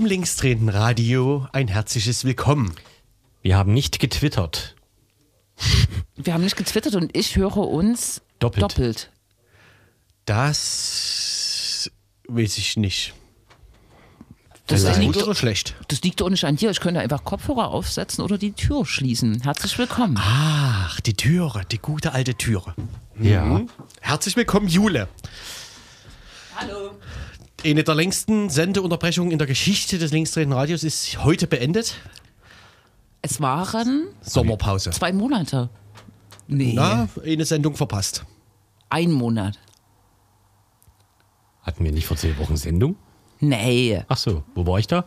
Zum linksdrehenden Radio ein herzliches Willkommen. Wir haben nicht getwittert. Wir haben nicht getwittert und ich höre uns Doppelt. doppelt. Das weiß ich nicht. Das ist liegt, gut oder schlecht? das liegt doch nicht an dir. Ich könnte einfach Kopfhörer aufsetzen oder die Tür schließen. Herzlich willkommen. Ach, die Türe, die gute alte Türe. Ja. Herzlich willkommen, Jule. Hallo. Eine der längsten Sendeunterbrechungen in der Geschichte des linksdrehenden Radios ist heute beendet. Es waren Sommerpause. zwei Monate. Nee, Na, eine Sendung verpasst. ein Monat. Hatten wir nicht vor zehn Wochen Sendung? Nee, Ach so, wo war ich da?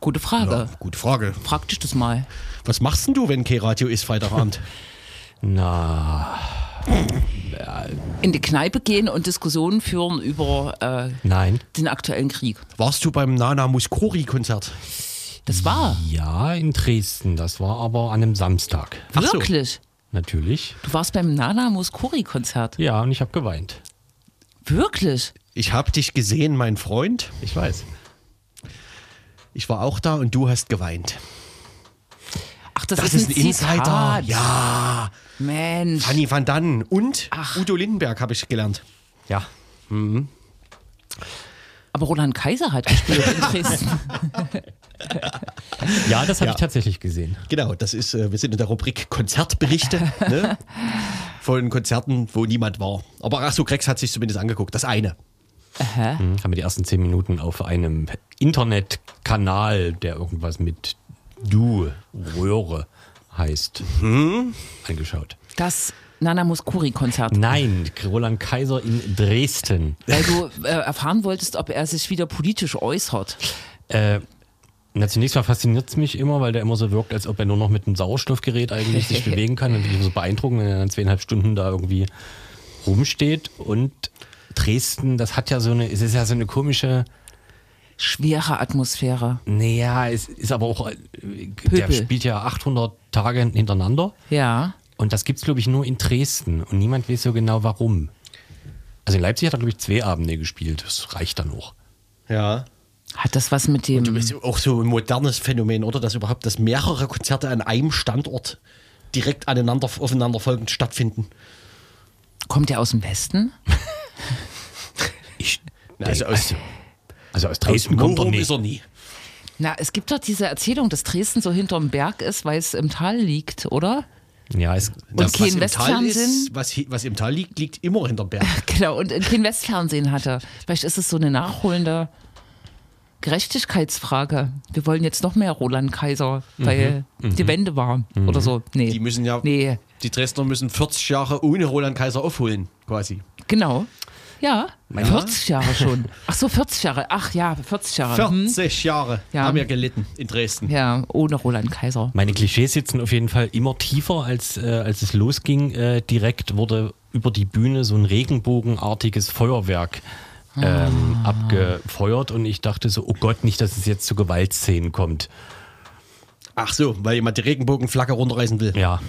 gute Frage. Ja, gute Frage. Frag dich das mal. Was machst denn du, wenn kein Radio ist, Freitagabend? Na, In die Kneipe gehen und Diskussionen führen über äh, nein. den aktuellen Krieg. Warst du beim Nana Muscori-Konzert? Das war Ja, in Dresden. Das war aber an einem Samstag. Ach so. wirklich. Natürlich. Du warst beim Nana Muscuri-Konzert. Ja, und ich habe geweint. Wirklich? Ich habe dich gesehen, mein Freund. Ich weiß. Ich war auch da und du hast geweint. Ach, das, Das, ist, ist ein Insider. Ja. Mensch. Fanny van Dannen und Ach. Udo Lindenberg habe ich gelernt. Ja. Aber Roland Kaiser hat gespielt in Dresden. Ja, das habe Ja. ich tatsächlich gesehen. Genau, das ist, äh, wir sind in der Rubrik Konzertberichte ne? von Konzerten, wo niemand war. Aber ach so, Grex hat sich zumindest angeguckt. Das eine. Hä? Hm, haben wir die ersten zehn Minuten auf einem Internetkanal, der irgendwas mit Du, Röhre heißt, angeschaut. Das Nana Muscuri-Konzert. Nein, Roland Kaiser in Dresden. Weil du äh, erfahren wolltest, ob er sich wieder politisch äußert. Äh, na, zunächst mal fasziniert es mich immer, weil der immer so wirkt, als ob er nur noch mit einem Sauerstoffgerät eigentlich sich bewegen kann. Und finde ich so beeindruckend, wenn er dann zweieinhalb Stunden da irgendwie rumsteht. Und Dresden, das hat ja so eine, es ist ja so eine komische, Schwere Atmosphäre. naja, es ist aber auch, äh, der Pöbel. spielt ja 800 Tage hintereinander. Ja. Und das gibt's glaube ich, nur in Dresden. Und niemand weiß so genau, warum. Also in Leipzig hat er, glaube ich, zwei Abende gespielt. Das reicht dann auch. Ja. Hat das was mit dem. Du bist auch so ein modernes Phänomen, oder? Dass überhaupt, dass mehrere Konzerte an einem Standort direkt aneinander, aufeinanderfolgend stattfinden. Kommt er aus dem Westen? Ich, Also aus, also aus aus Dresden kommt er nicht. ist er nie. Na, es gibt doch diese Erzählung, dass Dresden so hinterm Berg ist, weil es im Tal liegt, oder? Ja, es, Und kein was im Tal Westfernsehen? ist, was, was im Tal liegt, liegt immer hinterm Berg. Genau, und kein Westfernsehen hatte. Vielleicht ist es so eine nachholende Gerechtigkeitsfrage. Wir wollen jetzt noch mehr Roland Kaiser, weil die Wende war oder so. Nee. Die müssen ja, Nee, die Dresdner müssen 40 Jahre ohne Roland Kaiser aufholen, quasi. genau. Ja, Ja. 40 Jahre schon. Ach so, 40 Jahre. Ach ja, 40 Jahre. Hm? 40 Jahre Ja. haben wir gelitten in Dresden. Ja, ohne Roland Kaiser. Meine Klischees sitzen auf jeden Fall immer tiefer, als, äh, als es losging. Äh, direkt wurde über die Bühne so ein regenbogenartiges Feuerwerk ähm, abgefeuert und ich dachte so, oh Gott, nicht, dass es jetzt zu Gewaltszenen kommt. Ach so, weil jemand die Regenbogenflagge runterreißen will. Ja,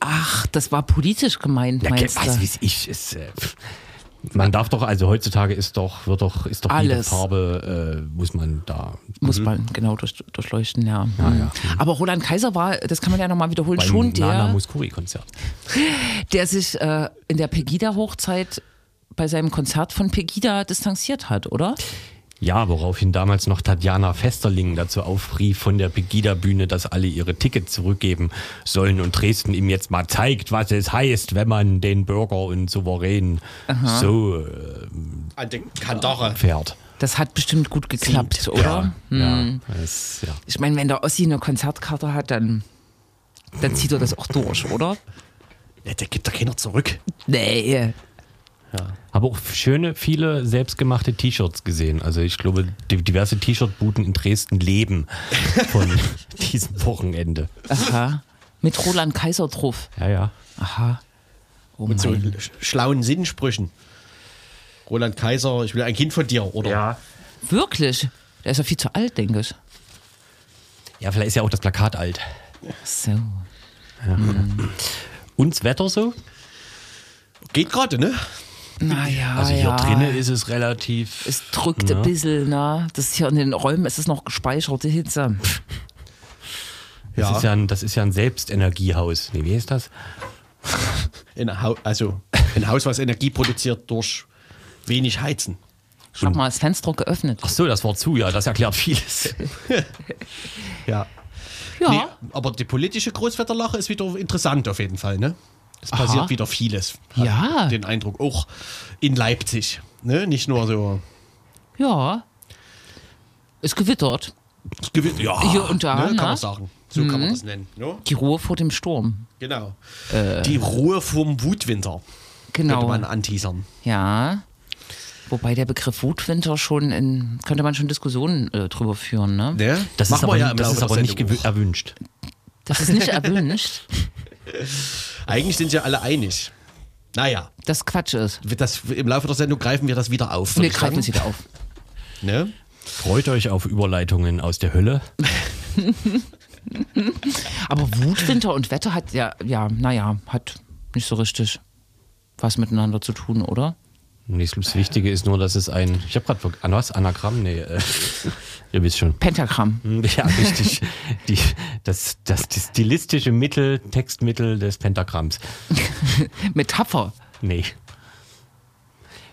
Ach, das war politisch gemeint, ja meinst was du? weiß ich. Es, äh, pff. Man darf doch, also heutzutage ist doch, wird doch, ist doch jede Alles. Farbe, äh, muss man da. Muss man genau durch, durchleuchten, ja. ja. Mhm. Aber Roland Kaiser war, das kann man ja nochmal wiederholen, Beim schon Nana der, Muscuri-Konzert. der sich äh, in der Pegida-Hochzeit bei seinem Konzert von Pegida distanziert hat, oder? Ja, woraufhin damals noch Tatjana Festerling dazu aufrief von der Pegida-Bühne, dass alle ihre Tickets zurückgeben sollen und Dresden ihm jetzt mal zeigt, was es heißt, wenn man den Bürger und Souverän so äh, An den Kandare. fährt. Das hat bestimmt gut geklappt, Zieht, oder? Hm. Ja, das, ja. Ich meine, wenn der Ossi eine Konzertkarte hat, dann, dann zieht er das auch durch, oder? Ja, der gibt da keiner zurück. Nee. Habe auch schöne, viele selbstgemachte T-Shirts gesehen. Also ich glaube, die- diverse T-Shirt-Buden in Dresden leben von diesem Wochenende. Aha. Mit Roland Kaiser drauf. Ja, ja. Aha. Oh Mit so schlauen Sinnsprüchen. Roland Kaiser, ich will ein Kind von dir, oder? Wirklich? Der ist ja viel zu alt, denke ich. Ja, vielleicht ist ja auch das Plakat alt. So. Und das Wetter so? Geht gerade, ne? Naja, Also hier ja. drinnen ist es relativ. Es drückt Ja. ein bisschen, ne? Das ist hier in den Räumen, es ist noch gespeicherte Hitze. das, Ja. ist ja ein, das ist ja ein Selbstenergiehaus. Nee, wie heißt das? In Hau also ein Haus, was Energie produziert durch wenig Heizen. Ich habe mal das Fenster geöffnet. Ach so, das war zu, ja, das erklärt vieles. Ja. Ja, Nee, aber die politische Großwetterlache ist wieder interessant auf jeden Fall, ne? Es Aha. passiert wieder vieles. Ja. Den Eindruck, auch in Leipzig. Ne? Nicht nur so. ja. Es gewittert. das Gewitter- Ja, Hier und da, ne? kann ne? man sagen. So kann man das nennen. Ne? Die Ruhe vor dem Sturm. Genau. Die Ruhe vom Wutwinter könnte Genau. man anteasern. Ja. Wobei der Begriff Wutwinter schon in, könnte man schon Diskussionen äh, drüber führen, ne? Ne? Das Machen ist aber, ja das ist aber nicht erwünscht. Das ist nicht erwünscht. Eigentlich sind ja alle einig. Naja, Das Quatsch ist. das, im Laufe der Sendung greifen wir das wieder auf. Wir greifen es wieder auf. Ne? Freut euch auf Überleitungen aus der Hölle. Aber Wutwinter und Wetter hat ja, ja, naja, hat nicht so richtig was miteinander zu tun, oder? Nee, das Wichtige ist nur, dass es ein. Ich habe gerade an was? Anagramm? Nee, äh, ihr wisst schon. Pentagramm. Ja, richtig. Die, das, das, das stilistische Mittel, Textmittel des Pentagramms. Metapher. Nee.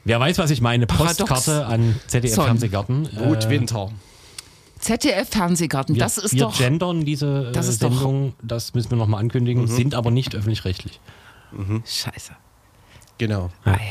Wer weiß, was ich meine? Paradox. Postkarte an ZDF Son. Fernsehgarten. Wutwinter. ZDF-Fernsehgarten, Wir, das ist wir doch. gendern diese äh, Das ist doch- Sendung, das müssen wir nochmal ankündigen, sind aber nicht öffentlich-rechtlich. Scheiße. Genau. Wir müssen,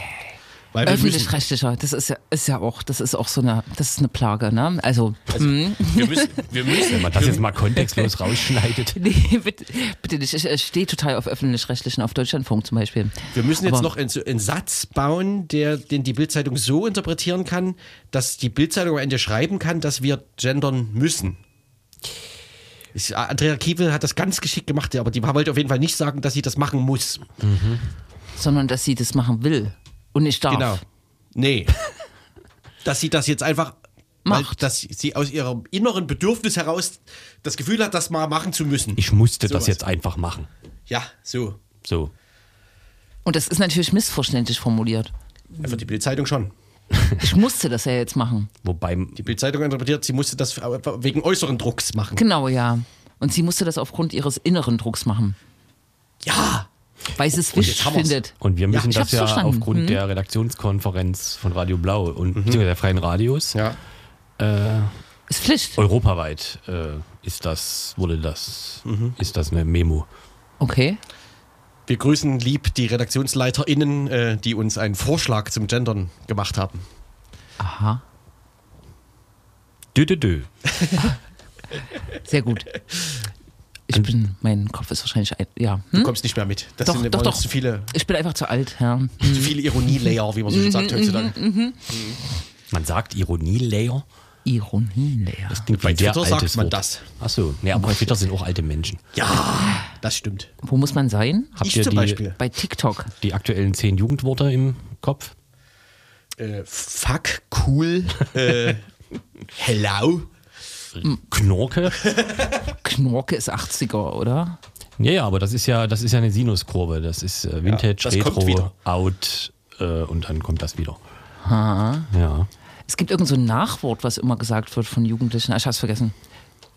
Öffentlich-rechtlicher, das ist ja, ist ja auch, das ist auch so eine, das ist eine Plage, ne? Also, hm. wir müssen, wir müssen, Wenn man das jetzt mal kontextlos rausschneidet. nee, bitte, bitte nicht. Ich, ich stehe total auf öffentlich-rechtlichen, auf Deutschlandfunk zum Beispiel. Wir müssen jetzt Aber- noch einen, so einen Satz bauen, der, den die Bildzeitung so interpretieren kann, dass die Bildzeitung am Ende schreiben kann, dass wir gendern müssen. Andrea Kiewel hat das ganz geschickt gemacht, aber die wollte auf jeden Fall nicht sagen, dass sie das machen muss. Sondern, dass sie das machen will und nicht darf. Genau. Nee. dass sie das jetzt einfach weil, Macht. dass sie aus ihrem inneren Bedürfnis heraus das Gefühl hat, das mal machen zu müssen. Ich musste das Sowas. jetzt einfach machen. ja, so. So. Und das ist natürlich missverständlich formuliert. Für die Bildzeitung schon. Ich musste das ja jetzt machen. Wobei, Die Bildzeitung interpretiert, sie musste das wegen äußeren Drucks machen. Genau, ja. Und sie musste das aufgrund ihres inneren Drucks machen, Ja. Weil sie es jetzt wichtig haben wir's. findet. und wir müssen ich das ja verstanden. aufgrund Hm. der Redaktionskonferenz von Radio Blau und beziehungsweise der Freien Radios Ja. Ist Pflicht. europaweit äh, ist das, wurde das, ist das eine Memo. Okay. Wir grüßen lieb die RedaktionsleiterInnen, äh, die uns einen Vorschlag zum Gendern gemacht haben. Aha. Dö, dö, dö. Sehr gut. Ich bin, mein Kopf ist wahrscheinlich, ein, ja. Du Hm? kommst nicht mehr mit. Das Doch, sind doch, doch. zu viele, Ich bin einfach zu alt, ja. zu viele Ironie-Layer, wie man so schön sagt heutzutage. Man sagt Ironie-Layer. Ironie leer. Klingt Bei Twitter sagt man Wort. das. Achso, nee, aber auf Twitter sind auch alte Menschen. Ja, das stimmt. Wo muss man sein? Habt ich ihr zum die, Beispiel. Bei TikTok. die aktuellen zehn Jugendworte im Kopf? Äh, fuck, cool, äh, hello. Knorke? Knorke ist 80er, oder? Ja, ja, aber das ist ja, das ist ja eine Sinuskurve. Das ist äh, Vintage, das kommt Retro, wieder. Out äh, und dann kommt das wieder. Ja, Es gibt irgend so ein Nachwort, was immer gesagt wird von Jugendlichen. Ah, Ich hab's vergessen.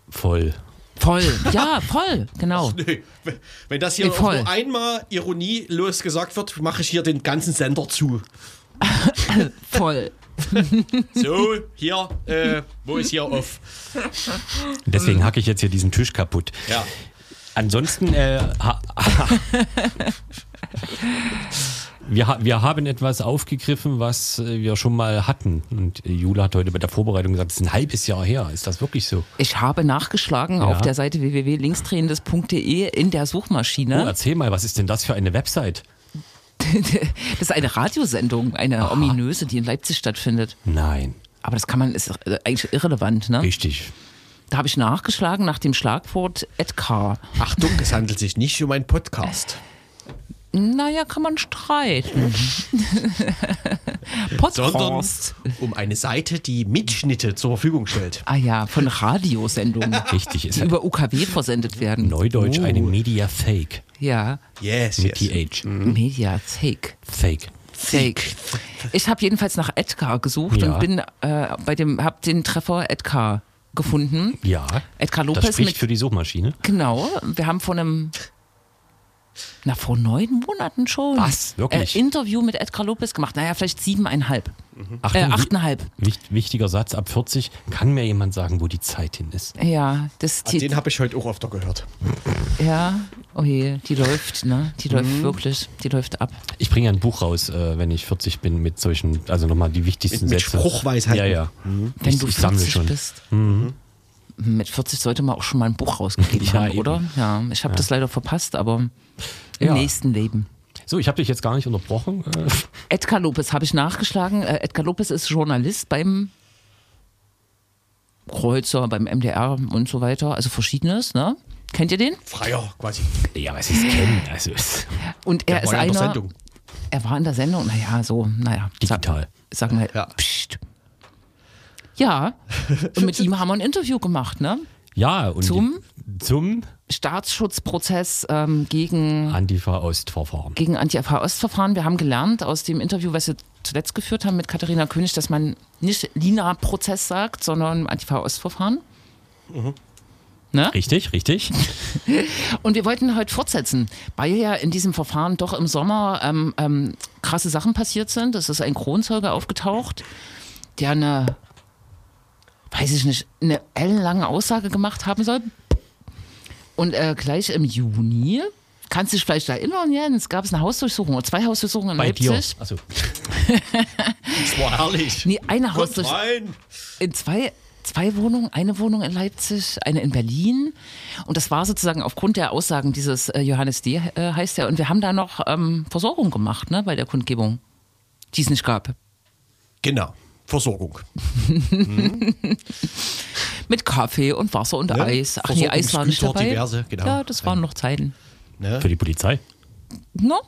voll. Voll. Ja, voll. Genau. Nö, wenn das hier voll. nur einmal ironielos gesagt wird, mache ich hier den ganzen Sender zu. Voll. So, hier, äh, wo ist hier off? Deswegen hacke ich jetzt hier diesen Tisch kaputt. Ja. Ansonsten, äh, ha, wir, ha- wir haben etwas aufgegriffen, was äh, wir schon mal hatten. Und äh, Jule hat heute bei der Vorbereitung gesagt, es ist ein halbes Jahr her. Ist das wirklich so? Ich habe nachgeschlagen Ja. auf der Seite www.linksdrehendes.de in der Oh, Suchmaschine. erzähl mal, was ist denn das für eine Website? Das ist eine Radiosendung, eine ominöse, die in Leipzig stattfindet. Nein, Aber das kann man, ist eigentlich irrelevant, ne? richtig. Da habe ich nachgeschlagen nach dem Schlagwort Edgar. Achtung, es handelt sich nicht um einen Podcast. Naja, kann man streiten. sondern Podcast. um eine Seite, die Mitschnitte zur Verfügung stellt. Ah ja, von Radiosendungen, Richtig, ist die über UKW versendet werden. Neudeutsch eine Media Fake. Ja, Yes, Mit yes. TH. Mediathek. Fake. Fake. Ich habe jedenfalls nach Edgar gesucht Ja. und bin äh, bei dem, habe den Treffer Edgar gefunden. Ja. Edgar Das Lopez spricht mit für die Suchmaschine. Genau, wir haben vor einem, na vor neun Monaten schon. Was? Wirklich? Äh, Interview mit Edgar Lopez gemacht. Naja, vielleicht siebeneinhalb. Achtung, Äh, achteinhalb. Wicht, wichtiger Satz, ab 40 kann mir jemand sagen, wo die Zeit hin ist. Ja, das Ah, die, Den habe ich heute auch öfter gehört. ja, oh je, die läuft, ne? Die läuft wirklich, die läuft ab. Ich bringe ein Buch raus, äh, wenn ich 40 bin, mit solchen, also nochmal die wichtigsten Mit- mit Sätze. Spruchweisheiten. Ja, ja. Wenn ich, du ich sammle 40 schon. bist. Mit 40 sollte man auch schon mal ein Buch rausgegeben Ja, haben, eben. oder? Ja, ich habe das leider verpasst, aber im Ja. nächsten Leben. So, ich habe dich jetzt gar nicht unterbrochen. Edgar Lopez habe ich nachgeschlagen. Äh, Edgar Lopez ist Journalist beim Kreuzer, beim MDR und so weiter, also verschiedenes, ne? Kennt ihr den? Freier quasi. ja, was ist kennen? Also ist Und er ist war ja in der einer. Sendung. Er war in der Sendung, naja, so, naja. Digital. Sag, sagen wir, Ja. pst. Ja, und mit ihm haben wir ein Interview gemacht, ne? Ja, und Zum? zum Staatsschutzprozess ähm, gegen, Antifa-Ostverfahren. gegen Anti-FH-Ostverfahren. Wir haben gelernt aus dem Interview, was wir zuletzt geführt haben mit Katharina König, dass man nicht Lina-Prozess sagt, sondern Antifa-Ostverfahren. Ne? Richtig, richtig. Und wir wollten heute fortsetzen, weil ja in diesem Verfahren doch im Sommer ähm, ähm, krasse Sachen passiert sind. Es ist ein Kronzeuge aufgetaucht, der eine, weiß ich nicht, eine ellenlange Aussage gemacht haben soll. Und äh, gleich im Juni, kannst du dich vielleicht erinnern, Jens, gab es eine Hausdurchsuchung oder zwei Hausdurchsuchungen in Bei dir. Leipzig. Also, Das war herrlich. Nee, eine Hausdurchsuchung. in zwei, zwei Wohnungen, eine Wohnung in Leipzig, eine in Berlin. Und das war sozusagen aufgrund der Aussagen dieses äh, Johannes D. Äh, heißt er. Und wir haben da noch ähm, Versorgung gemacht, ne, bei der Kundgebung, die es nicht gab. Genau. Versorgung. Mit Kaffee und Wasser und Ja, Eis. Ach nee, Eis war nicht dabei. diverse, genau. Ja, das waren noch Zeiten. Ne? für die Polizei. No?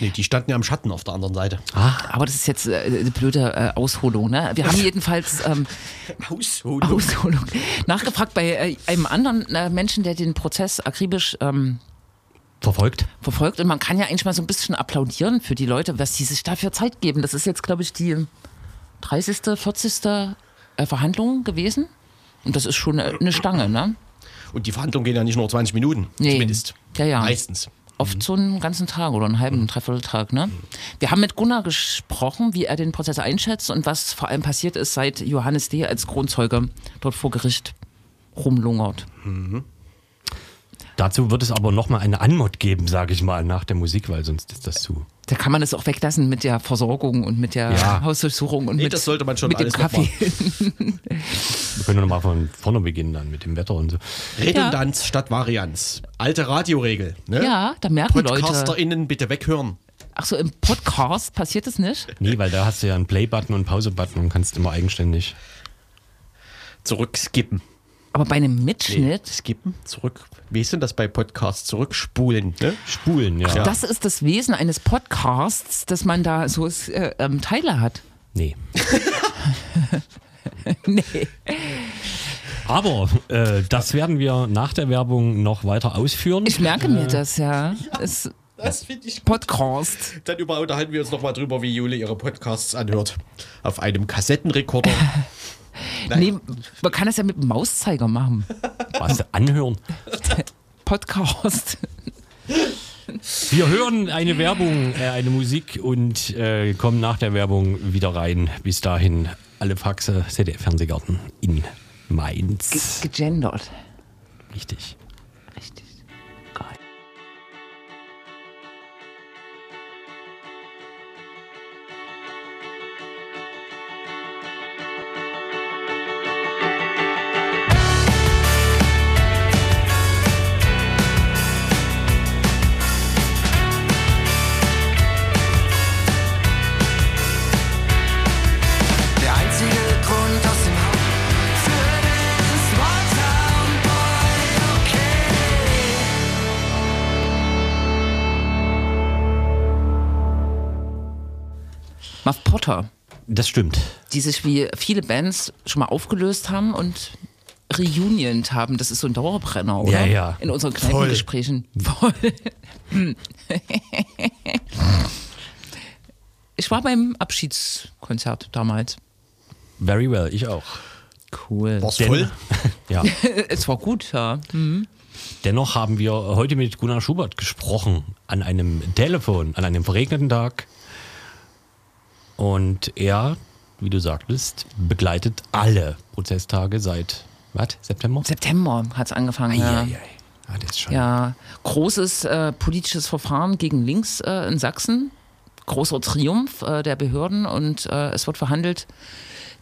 Nee, die standen ja im Schatten auf der anderen Seite. Aber das ist jetzt äh, eine blöde äh, Ausholung. Ne? Wir haben jedenfalls ähm, Ausholung. Ausholung nachgefragt bei äh, einem anderen äh, Menschen, der den Prozess akribisch ähm, Verfolgt? verfolgt. Und man kann ja eigentlich mal so ein bisschen applaudieren für die Leute, was die sich dafür Zeit geben. Das ist jetzt, glaube ich, die 30., 40. äh, Verhandlung gewesen. Und das ist schon eine, Stange, ne? Und die Verhandlungen gehen ja nicht nur 20 Minuten. Nee. Zumindest. Ja, ja. Meistens. Oft so einen ganzen Tag oder einen halben, einen Dreivierteltag, ne? Wir haben mit Gunnar gesprochen, wie er den Prozess einschätzt und was vor allem passiert ist, seit Johannes D. als Kronzeuge dort vor Gericht rumlungert. Dazu wird es aber nochmal eine Anmod geben, sage ich mal, nach der Musik, weil sonst ist das zu. Da kann man es auch weglassen mit der Versorgung und mit der Ja. Hausdurchsuchung und Nee, mit, das sollte man schon mit dem Kaffee. Wir können nochmal von vorne beginnen dann mit dem Wetter und so. Redundanz statt Varianz. Alte Radioregel. Ne? Ja, da merken Leute. PodcasterInnen bitte weghören. Ach so, im Podcast passiert das nicht? Nee, weil da hast du ja einen Play-Button und einen Pause-Button und kannst immer eigenständig. Zurückskippen. Aber bei einem Nee, Mitschnitt, skippen, zurück. Wie ist denn das bei Podcasts? Zurückspulen. Ne? Spulen, ja. Ja. das ist das Wesen eines Podcasts, dass man da so äh, ähm, Teile hat. Nee. Nee. Aber äh, das werden wir nach der Werbung noch weiter ausführen. Ich merke mir das, ja. Es, Das finde ich Podcast. Dann über unterhalten wir uns nochmal drüber, wie Jule ihre Podcasts anhört. Auf einem Kassettenrekorder. Nee, man kann das ja mit dem Mauszeiger machen. Was anhören. Podcast. Wir hören eine Werbung, äh, eine Musik und äh, kommen nach der Werbung wieder rein. Bis dahin alle Faxe, ZDF-Fernsehgarten in Mainz. Gegendert. Richtig. Richtig. Muff Potter, Das stimmt. die sich wie viele Bands schon mal aufgelöst haben und reunioned haben. Das ist so ein Dauerbrenner, oder? Ja, ja. In unseren Kneipengesprächen. Voll. Ich war beim Abschiedskonzert damals. Very well, ich auch. Cool. War's Denn- voll? Ja. Es war gut, ja. Dennoch haben wir heute mit Gunnar Schubert gesprochen an einem Telefon, an einem verregneten Tag. Und er, wie du sagtest, begleitet alle Prozesstage seit, was, September? September hat es angefangen. Ja. Eieiei. Ah, das ist schon. ja. Großes äh, politisches Verfahren gegen links äh, in Sachsen. Großer Triumph äh, der Behörden und äh, es wird verhandelt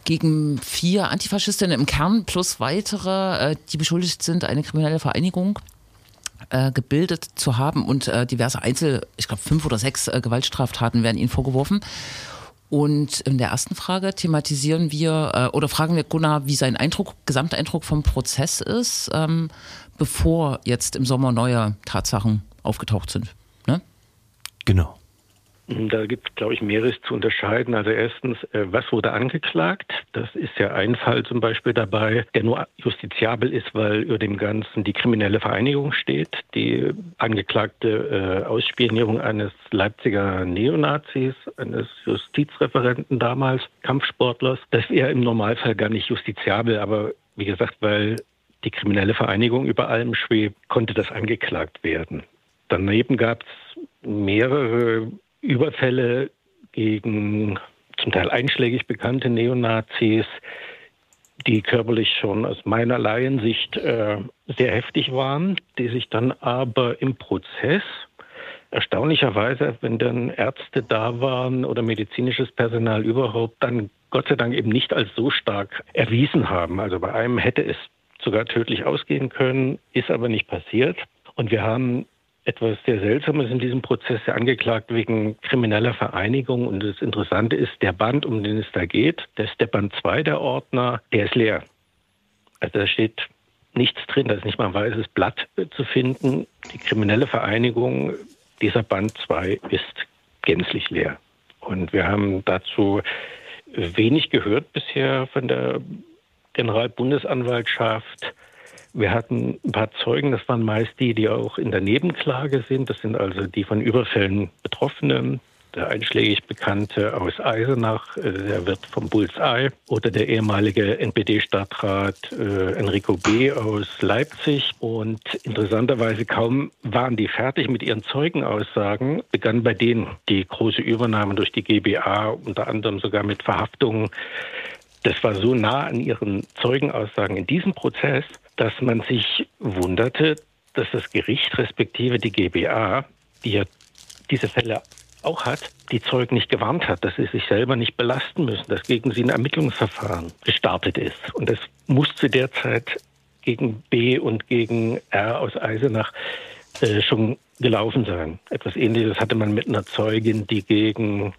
gegen vier Antifaschistinnen im Kern plus weitere, äh, die beschuldigt sind, eine kriminelle Vereinigung äh, gebildet zu haben und diverse Einzel, ich glaube fünf oder sechs Gewaltstraftaten werden ihnen vorgeworfen. Und in der ersten Frage thematisieren wir äh, oder fragen wir Gunnar, wie sein Eindruck, Gesamteindruck vom Prozess ist, ähm, bevor jetzt im Sommer neue Tatsachen aufgetaucht sind. Ne? Genau. Da gibt es, glaube ich, mehreres zu unterscheiden. Also erstens, äh, was wurde angeklagt? Das ist ja ein Fall zum Beispiel dabei, der nur justiziabel ist, weil über dem Ganzen die kriminelle Vereinigung steht. Die angeklagte äh, Ausspionierung eines Leipziger Neonazis, eines Justizreferenten damals, Kampfsportlers. Das wäre im Normalfall gar nicht justiziabel, aber wie gesagt, weil die kriminelle Vereinigung über allem schwebt, konnte das angeklagt werden. Daneben gab es mehrere Überfälle gegen zum Teil einschlägig bekannte Neonazis, die körperlich schon aus meiner Laiensicht äh, sehr heftig waren, die sich dann aber im Prozess erstaunlicherweise, wenn dann Ärzte da waren oder medizinisches Personal überhaupt, dann Gott sei Dank eben nicht als so stark erwiesen haben. Also bei einem hätte es sogar tödlich ausgehen können, ist aber nicht passiert. Und wir haben etwas sehr Seltsames in diesem Prozess der angeklagt wegen krimineller Vereinigung. Und das Interessante ist, der Band, um den es da geht, das ist der Band 2 der Ordner, der ist leer. Also da steht nichts drin, da ist nicht mal ein weißes Blatt zu finden. Die kriminelle Vereinigung, dieser Band 2 ist gänzlich leer. Und wir haben dazu wenig gehört bisher von der Generalbundesanwaltschaft. Wir hatten ein paar Zeugen, das waren meist die, die auch in der Nebenklage sind. Das sind also die von Überfällen Betroffenen. Der einschlägig Bekannte aus Eisenach, äh, der wird vom Bullseye, oder der ehemalige NPD-Stadtrat äh, Enrico B. aus Leipzig. Und interessanterweise kaum waren die fertig mit ihren Zeugenaussagen, begann bei denen die große Übernahme durch die GBA, unter anderem sogar mit Verhaftungen das war so nah an ihren Zeugenaussagen in diesem Prozess, dass man sich wunderte, dass das Gericht respektive die GBA, die ja diese Fälle auch hat, die Zeugen nicht gewarnt hat, dass sie sich selber nicht belasten müssen, dass gegen sie ein Ermittlungsverfahren gestartet ist. Und das musste derzeit gegen B und gegen R aus Eisenach äh, schon gelaufen sein. Etwas Ähnliches hatte man mit einer Zeugin, die gegen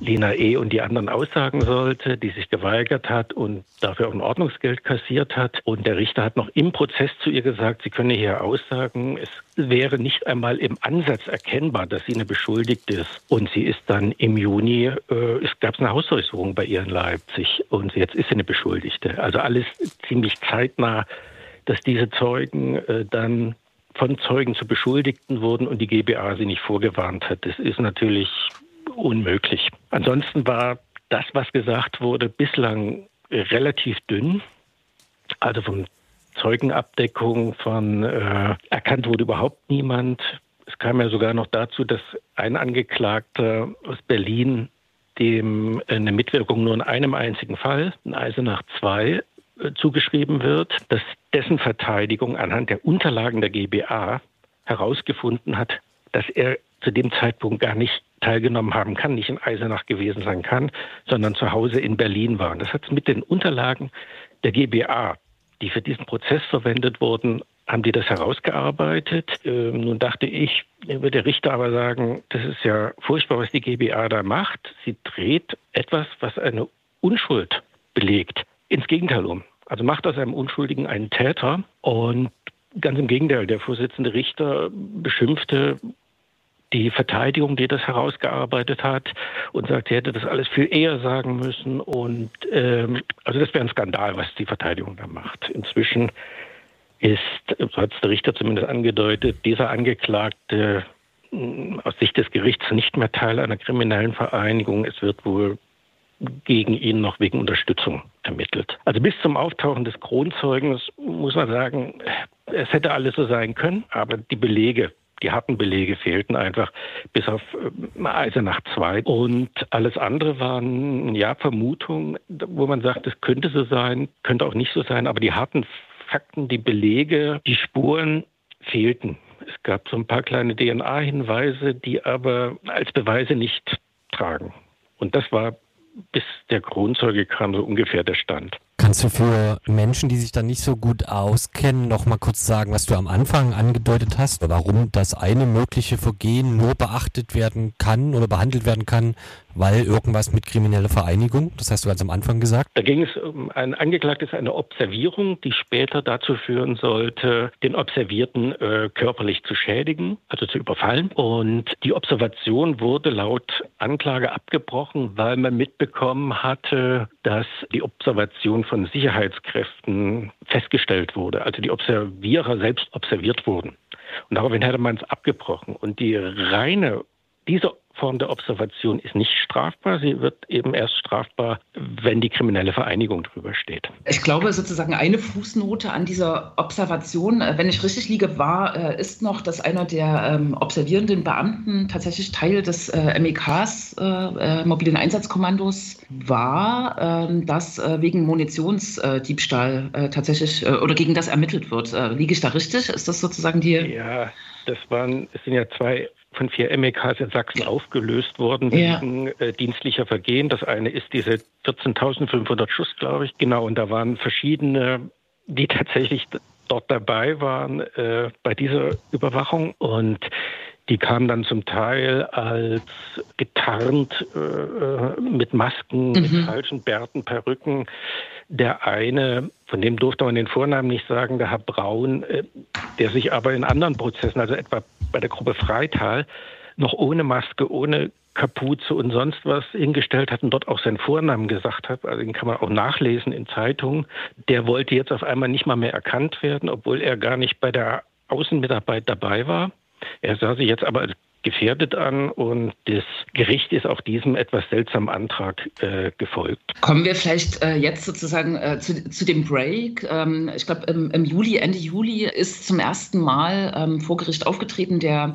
Lina E. und die anderen aussagen sollte, die sich geweigert hat und dafür auch ein Ordnungsgeld kassiert hat. Und der Richter hat noch im Prozess zu ihr gesagt, sie könne hier aussagen, es wäre nicht einmal im Ansatz erkennbar, dass sie eine Beschuldigte ist. Und sie ist dann im Juni, äh, es gab eine Hausdurchsuchung bei ihr in Leipzig und jetzt ist sie eine Beschuldigte. Also alles ziemlich zeitnah, dass diese Zeugen äh, dann von Zeugen zu Beschuldigten wurden und die GBA sie nicht vorgewarnt hat. Das ist natürlich unmöglich. Ansonsten war das, was gesagt wurde, bislang relativ dünn. Also von Zeugenabdeckung, von äh, erkannt wurde überhaupt niemand. Es kam ja sogar noch dazu, dass ein Angeklagter aus Berlin dem eine Mitwirkung nur in einem einzigen Fall, in Eisenach 2, äh, zugeschrieben wird, dass dessen Verteidigung anhand der Unterlagen der GBA herausgefunden hat, dass er zu dem Zeitpunkt gar nicht teilgenommen haben kann, nicht in Eisenach gewesen sein kann, sondern zu Hause in Berlin war. Das hat mit den Unterlagen der GBA, die für diesen Prozess verwendet wurden, haben die das herausgearbeitet. Ähm, nun dachte ich, wird der Richter aber sagen, das ist ja furchtbar, was die GBA da macht. Sie dreht etwas, was eine Unschuld belegt, ins Gegenteil um. Also macht aus einem Unschuldigen einen Täter und ganz im Gegenteil, der Vorsitzende Richter beschimpfte die Verteidigung, die das herausgearbeitet hat und sagt, sie hätte das alles viel eher sagen müssen. Und ähm, also das wäre ein Skandal, was die Verteidigung da macht. Inzwischen ist, so hat es der Richter zumindest angedeutet, dieser Angeklagte mh, aus Sicht des Gerichts nicht mehr Teil einer kriminellen Vereinigung. Es wird wohl gegen ihn noch wegen Unterstützung ermittelt. Also bis zum Auftauchen des Kronzeugens muss man sagen, es hätte alles so sein können, aber die Belege, die harten Belege fehlten einfach bis auf äh, Eisenach 2. Und alles andere waren ja Vermutungen, wo man sagt, es könnte so sein, könnte auch nicht so sein, aber die harten Fakten, die Belege, die Spuren fehlten. Es gab so ein paar kleine DNA-Hinweise, die aber als Beweise nicht tragen. Und das war, bis der Kronzeuge kam, so ungefähr der Stand. Kannst du für Menschen, die sich da nicht so gut auskennen, noch mal kurz sagen, was du am Anfang angedeutet hast, warum das eine mögliche Vergehen nur beachtet werden kann oder behandelt werden kann, weil irgendwas mit krimineller Vereinigung, das hast du ganz am Anfang gesagt. Da ging es um ein angeklagtes eine Observierung, die später dazu führen sollte, den Observierten äh, körperlich zu schädigen, also zu überfallen. Und die Observation wurde laut Anklage abgebrochen, weil man mitbekommen hatte, dass die Observation von Sicherheitskräften festgestellt wurde. Also die Observierer selbst observiert wurden. Und daraufhin hätte man es abgebrochen. Und die reine, diese Form der Observation ist nicht strafbar. Sie wird eben erst strafbar, wenn die kriminelle Vereinigung drüber steht. Ich glaube sozusagen eine Fußnote an dieser Observation, äh, wenn ich richtig liege, war, äh, ist noch, dass einer der ähm, observierenden Beamten tatsächlich Teil des äh, MEKs, äh, äh, mobilen Einsatzkommandos, war, ähm, das äh, wegen Munitionsdiebstahl tatsächlich oder gegen das ermittelt wird. Liege ich da richtig? Ist das sozusagen die? Ja, das waren, es sind ja zwei von vier MEKs in Sachsen aufgelöst worden Ja. wegen äh, dienstlicher Vergehen. Das eine ist diese 14.500 Schuss, glaube ich. Genau, und da waren verschiedene, die tatsächlich dort dabei waren äh, bei dieser Überwachung und die kamen dann zum Teil als getarnt äh, mit Masken, mit falschen Bärten, Perücken. Der eine, von dem durfte man den Vornamen nicht sagen, der Herr Braun, äh, der sich aber in anderen Prozessen, also etwa bei der Gruppe Freital, noch ohne Maske, ohne Kapuze und sonst was hingestellt hat und dort auch seinen Vornamen gesagt hat. Also den kann man auch nachlesen in Zeitungen. Der wollte jetzt auf einmal nicht mal mehr erkannt werden, obwohl er gar nicht bei der Außenmitarbeit dabei war. Er sah sich jetzt aber gefährdet an und das Gericht ist auch diesem etwas seltsamen Antrag äh, gefolgt. Kommen wir vielleicht äh, jetzt sozusagen äh, zu, zu dem Break. Ähm, ich glaube, im, im Juli, Ende Juli ist zum ersten Mal ähm, vor Gericht aufgetreten der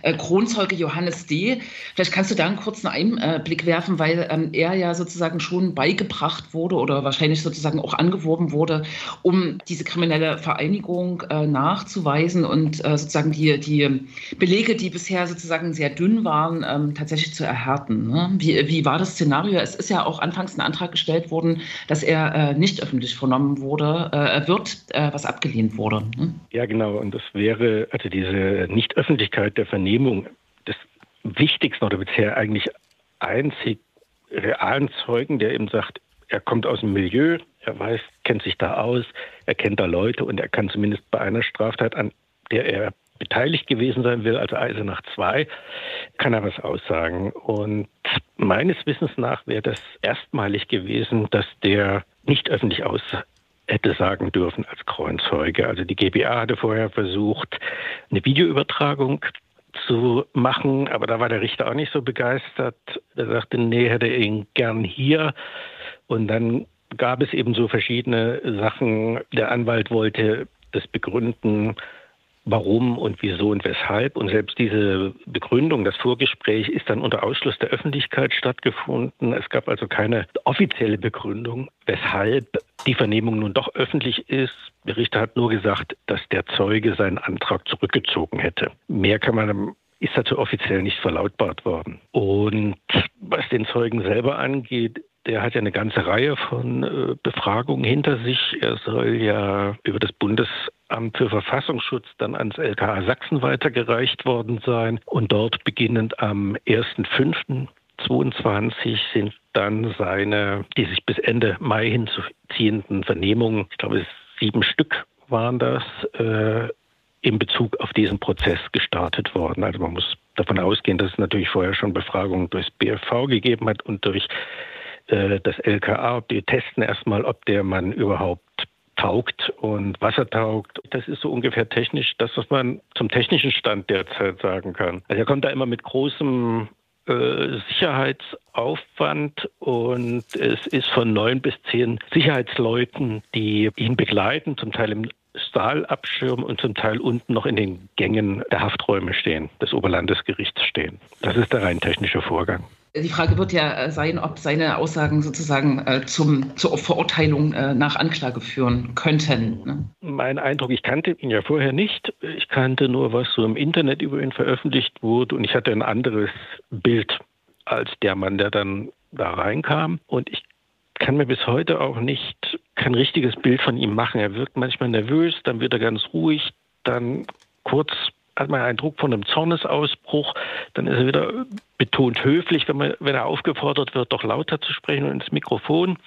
äh, Kronzeuge Johannes D. Vielleicht kannst du da einen kurzen Einblick werfen, weil ähm, er ja sozusagen schon beigebracht wurde oder wahrscheinlich sozusagen auch angeworben wurde, um diese kriminelle Vereinigung äh, nachzuweisen und äh, sozusagen die, die Belege, die bisher sozusagen sehr dünn waren, ähm, tatsächlich zu erhärten. Ne? Wie, wie war das Szenario? Es ist ja auch anfangs ein Antrag gestellt worden, dass er äh, nicht öffentlich vernommen wurde, äh, wird, äh, was abgelehnt wurde. Ne? Ja, genau. Und das wäre, also diese Nichtöffentlichkeit der Vernehmung, das Wichtigste oder bisher eigentlich einzig realen Zeugen, der eben sagt, er kommt aus dem Milieu, er weiß, kennt sich da aus, er kennt da Leute und er kann zumindest bei einer Straftat, an der er beteiligt gewesen sein will, also Eisenach 2, kann er was aussagen. Und meines Wissens nach wäre das erstmalig gewesen, dass der nicht öffentlich aus hätte sagen dürfen als Kronzeuge. Also die GBA hatte vorher versucht, eine Videoübertragung zu machen, aber da war der Richter auch nicht so begeistert. Er sagte, nee, hätte er ihn gern hier. Und dann gab es eben so verschiedene Sachen. Der Anwalt wollte das begründen, warum und wieso und weshalb. Und selbst diese Begründung, das Vorgespräch ist dann unter Ausschluss der Öffentlichkeit stattgefunden. Es gab also keine offizielle Begründung, weshalb die Vernehmung nun doch öffentlich ist. Der Richter hat nur gesagt, dass der Zeuge seinen Antrag zurückgezogen hätte. Mehr kann man ist dazu offiziell nicht verlautbart worden. Und was den Zeugen selber angeht, der hat ja eine ganze Reihe von äh, Befragungen hinter sich. Er soll ja über das Bundesamt für Verfassungsschutz dann ans LKA Sachsen weitergereicht worden sein. Und dort beginnend am 1.5.22 sind dann seine, die sich bis Ende Mai hinzuziehenden Vernehmungen, ich glaube sieben Stück waren das, äh, in Bezug auf diesen Prozess gestartet worden. Also man muss davon ausgehen, dass es natürlich vorher schon Befragungen durchs BFV gegeben hat und durch das LKA. Die testen erstmal, ob der Mann überhaupt taugt und was er taugt. Das ist so ungefähr technisch das, was man zum technischen Stand derzeit sagen kann. Also er kommt da immer mit großem äh, Sicherheitsaufwand und es ist von neun bis zehn Sicherheitsleuten, die ihn begleiten, zum Teil im Stahlabschirm und zum Teil unten noch in den Gängen der Hafträume stehen, des Oberlandesgerichts stehen. Das ist der rein technische Vorgang. Die Frage wird ja äh, sein, ob seine Aussagen sozusagen äh, zum, zur Verurteilung äh, nach Anklage führen könnten. Ne? Mein Eindruck, ich kannte ihn ja vorher nicht. Ich kannte nur, was so im Internet über ihn veröffentlicht wurde und ich hatte ein anderes Bild als der Mann, der dann da reinkam. Und ich kann mir bis heute auch nicht kein richtiges Bild von ihm machen. Er wirkt manchmal nervös, dann wird er ganz ruhig, dann kurz hat man einen Druck von einem Zornesausbruch, dann ist er wieder betont höflich, wenn, man, wenn er aufgefordert wird, doch lauter zu sprechen und ins Mikrofon.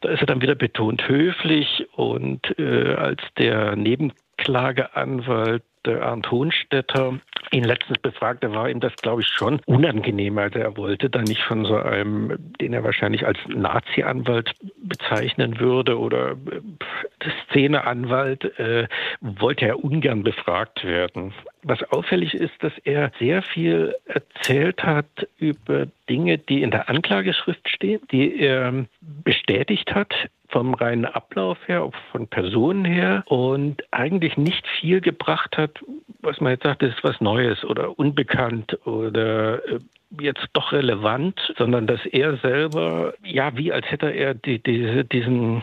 Da ist er dann wieder betont höflich und äh, als der Nebenklageanwalt der Arndt Hohenstetter ihn letztens befragte, war ihm das, glaube ich, schon unangenehm. Also er wollte dann nicht von so einem, den er wahrscheinlich als Nazi-Anwalt bezeichnen würde oder äh, Szeneanwalt, äh, wollte er ungern befragt werden. Was auffällig ist, dass er sehr viel erzählt hat über Dinge, die in der Anklageschrift stehen, die er bestätigt hat vom reinen Ablauf her, von Personen her und eigentlich nicht viel gebracht hat, was man jetzt sagt, das ist was Neues oder unbekannt oder äh, jetzt doch relevant, sondern dass er selber, ja, wie als hätte er die, diese, diesen,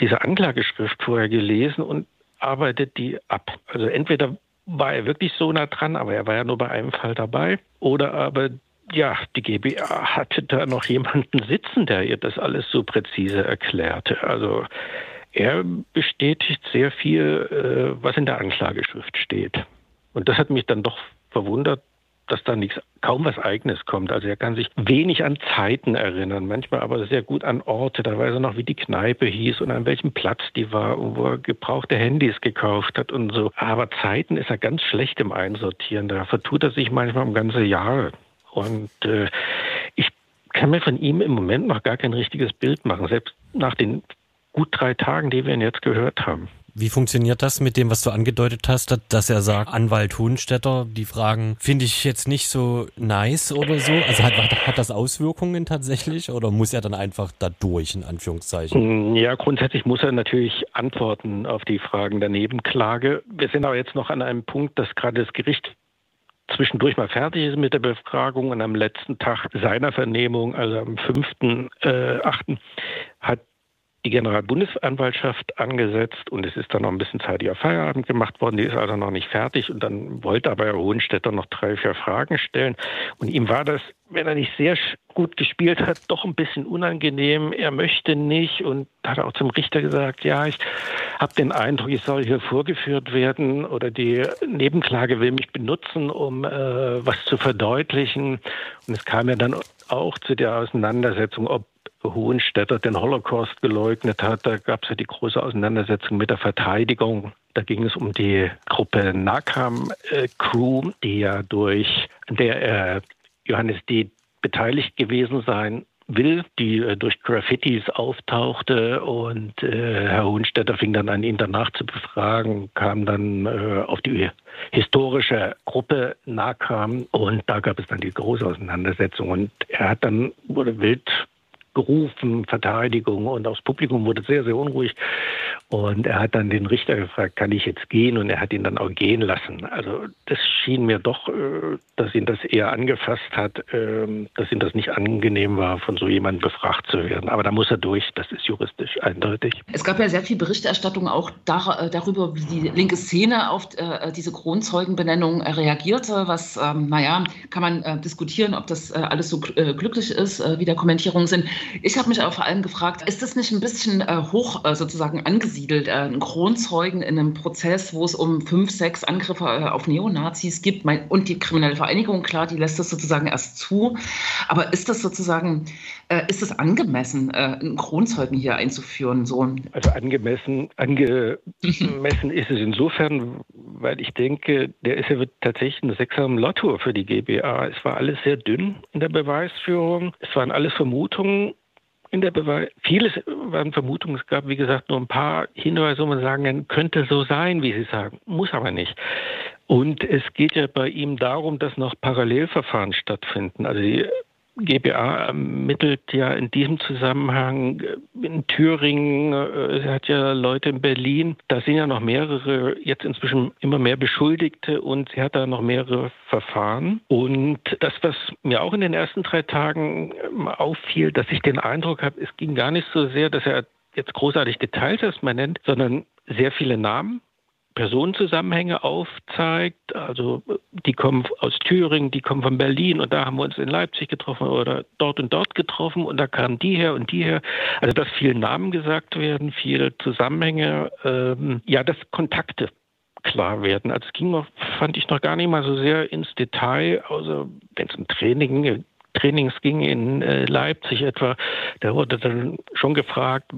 diese Anklageschrift vorher gelesen und arbeitet die ab. Also entweder war er wirklich so nah dran, aber er war ja nur bei einem Fall dabei, oder aber ja, die GBA hatte da noch jemanden sitzen, der ihr das alles so präzise erklärte. Also er bestätigt sehr viel, äh, was in der Anklageschrift steht. Und das hat mich dann doch verwundert, dass da nichts, kaum was Eigenes kommt. Also er kann sich wenig an Zeiten erinnern, manchmal aber sehr gut an Orte. Da weiß er noch, wie die Kneipe hieß und an welchem Platz die war und wo er gebrauchte Handys gekauft hat und so. Aber Zeiten ist er ganz schlecht im Einsortieren. Da vertut er sich manchmal um ganze Jahre. Und äh, ich kann mir von ihm im Moment noch gar kein richtiges Bild machen, selbst nach den gut drei Tagen, die wir ihn jetzt gehört haben. Wie funktioniert das mit dem, was du angedeutet hast, dass er sagt, Anwalt Hohenstetter, die Fragen finde ich jetzt nicht so nice oder so? Also hat, hat das Auswirkungen tatsächlich oder muss er dann einfach da durch, in Anführungszeichen? Ja, grundsätzlich muss er natürlich antworten auf die Fragen der Nebenklage. Wir sind aber jetzt noch an einem Punkt, dass gerade das Gericht zwischendurch mal fertig ist mit der Befragung und am letzten Tag seiner Vernehmung, also am 5.8., äh, hat die Generalbundesanwaltschaft angesetzt und es ist dann noch ein bisschen zeitiger Feierabend gemacht worden. Die ist also noch nicht fertig und dann wollte aber Herr Hohenstetter noch drei, vier Fragen stellen. Und ihm war das, wenn er nicht sehr gut gespielt hat, doch ein bisschen unangenehm. Er möchte nicht und hat auch zum Richter gesagt, ja, ich habe den Eindruck, ich soll hier vorgeführt werden oder die Nebenklage will mich benutzen, um äh, was zu verdeutlichen. Und es kam ja dann auch zu der Auseinandersetzung, ob Hohenstetter den Holocaust geleugnet hat. Da gab es ja die große Auseinandersetzung mit der Verteidigung. Da ging es um die Gruppe Nakam äh, Crew, die ja durch der äh, Johannes D. beteiligt gewesen sein will, die äh, durch Graffitis auftauchte und äh, Herr Hohenstetter fing dann an, ihn danach zu befragen, kam dann äh, auf die historische Gruppe Nakam und da gab es dann die große Auseinandersetzung und er hat dann, wurde wild gerufen, Verteidigung und auch das Publikum wurde sehr, sehr unruhig. Und er hat dann den Richter gefragt, kann ich jetzt gehen? Und er hat ihn dann auch gehen lassen. Also das schien mir doch, äh, dass ihn das eher angefasst hat, ähm, dass ihm das nicht angenehm war, von so jemandem befragt zu werden. Aber da muss er durch, das ist juristisch eindeutig. Es gab ja sehr viel Berichterstattung auch äh, darüber, wie die linke Szene auf äh, diese Kronzeugenbenennung reagierte. Was, ähm, naja, kann man diskutieren, ob das alles so glücklich ist, wie der Kommentierungen sind. Ich habe mich aber vor allem gefragt, ist das nicht ein bisschen äh, hoch äh, sozusagen angesiedelt, äh, ein Kronzeugen in einem Prozess, wo es um fünf, sechs Angriffe äh, auf Neonazis gibt mein, und die kriminelle Vereinigung, klar, die lässt das sozusagen erst zu. Aber ist das sozusagen, äh, ist es angemessen, äh, einen Kronzeugen hier einzuführen? So? Also angemessen, angemessen ist es insofern, weil ich denke, der ist ja tatsächlich ein Sechser Lotto für die GBA. Es war alles sehr dünn in der Beweisführung. Es waren alles Vermutungen in der Beweis, vieles waren Vermutungen. Es gab, wie gesagt, nur ein paar Hinweise, wo man sagen kann, könnte so sein, wie Sie sagen. Muss aber nicht. Und es geht ja bei ihm darum, dass noch Parallelverfahren stattfinden. Also die GBA ermittelt ja in diesem Zusammenhang. In Thüringen, äh, sie hat ja Leute in Berlin, da sind ja noch mehrere, jetzt inzwischen immer mehr Beschuldigte und sie hat da noch mehrere Verfahren. Und das, was mir auch in den ersten drei Tagen ähm, auffiel, dass ich den Eindruck habe, es ging gar nicht so sehr, dass er jetzt großartig Details erstmal nennt, sondern sehr viele Namen Personenzusammenhänge aufzeigt. Also die kommen aus Thüringen, die kommen von Berlin und da haben wir uns in Leipzig getroffen oder dort und dort getroffen und da kamen die her und die her. Also dass viele Namen gesagt werden, viele Zusammenhänge, ähm, ja, dass Kontakte klar werden. Also es ging noch, fand ich noch gar nicht mal so sehr ins Detail, außer wenn es um Training, Trainings ging in äh, Leipzig etwa, da wurde dann schon gefragt,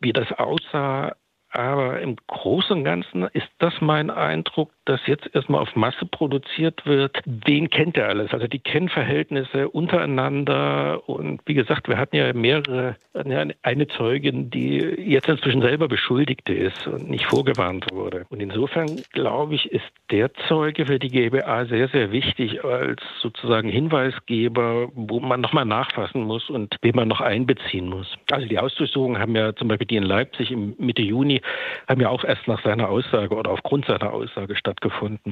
wie das aussah, aber im Großen und Ganzen ist das mein Eindruck, dass jetzt erstmal auf Masse produziert wird. Wen kennt er alles? Also die Kennverhältnisse untereinander. Und wie gesagt, wir hatten ja mehrere, eine Zeugin, die jetzt inzwischen selber Beschuldigte ist und nicht vorgewarnt wurde. Und insofern glaube ich, ist der Zeuge für die GBA sehr, sehr wichtig als sozusagen Hinweisgeber, wo man nochmal nachfassen muss und wen man noch einbeziehen muss. Also die Hausdurchsuchungen haben ja zum Beispiel die in Leipzig im Mitte Juni haben ja auch erst nach seiner Aussage oder aufgrund seiner Aussage stattgefunden.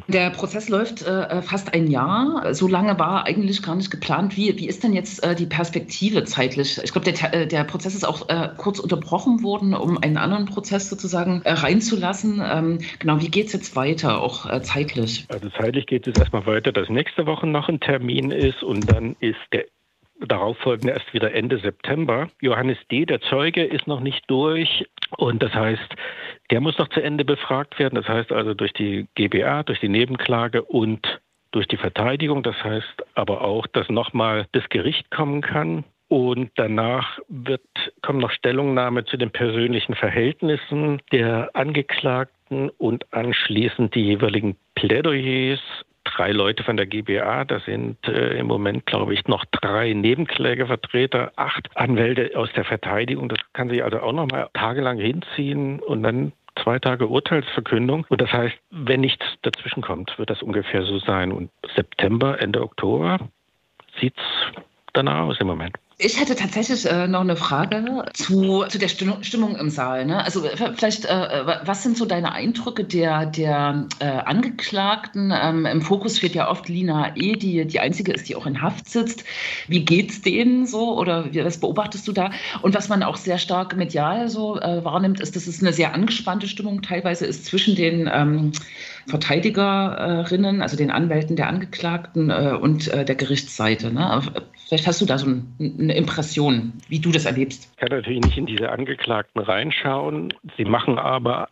Der Prozess läuft äh, fast ein Jahr. So lange war eigentlich gar nicht geplant. Wie, wie ist denn jetzt äh, die Perspektive zeitlich? Ich glaube, der, äh, der Prozess ist auch äh, kurz unterbrochen worden, um einen anderen Prozess sozusagen äh, reinzulassen. Ähm, genau, wie geht es jetzt weiter, auch äh, zeitlich? Also zeitlich geht es erstmal weiter, dass nächste Woche noch ein Termin ist und dann ist der darauffolgende erst wieder Ende September. Johannes D., der Zeuge, ist noch nicht durch. Und das heißt, der muss noch zu Ende befragt werden. Das heißt also durch die GBA, durch die Nebenklage und durch die Verteidigung. Das heißt aber auch, dass nochmal das Gericht kommen kann. Und danach wird, kommt noch Stellungnahme zu den persönlichen Verhältnissen der Angeklagten und anschließend die jeweiligen Plädoyers drei Leute von der GBA. Da sind äh, im Moment, glaube ich, noch drei Nebenklägervertreter, acht Anwälte aus der Verteidigung. Das kann sich also auch noch mal tagelang hinziehen und dann zwei Tage Urteilsverkündung. Und das heißt, wenn nichts dazwischen kommt, wird das ungefähr so sein. Und September, Ende Oktober sieht es danach aus im Moment. Ich hätte tatsächlich äh, noch eine Frage zu, zu der Stimmung, im Saal. Ne? Also vielleicht, äh, was sind so deine Eindrücke der, der äh, Angeklagten? Ähm, Im Fokus steht ja oft Lina E., die die einzige ist, die auch in Haft sitzt. Wie geht's denen so oder was beobachtest du da? Und was man auch sehr stark medial so äh, wahrnimmt, ist, dass es eine sehr angespannte Stimmung teilweise ist zwischen den ähm, Verteidigerinnen, also den Anwälten der Angeklagten äh, und äh, der Gerichtsseite. Ne? Vielleicht hast du da so eine Impression, wie du das erlebst. Ich kann natürlich nicht in diese Angeklagten reinschauen. Sie machen aber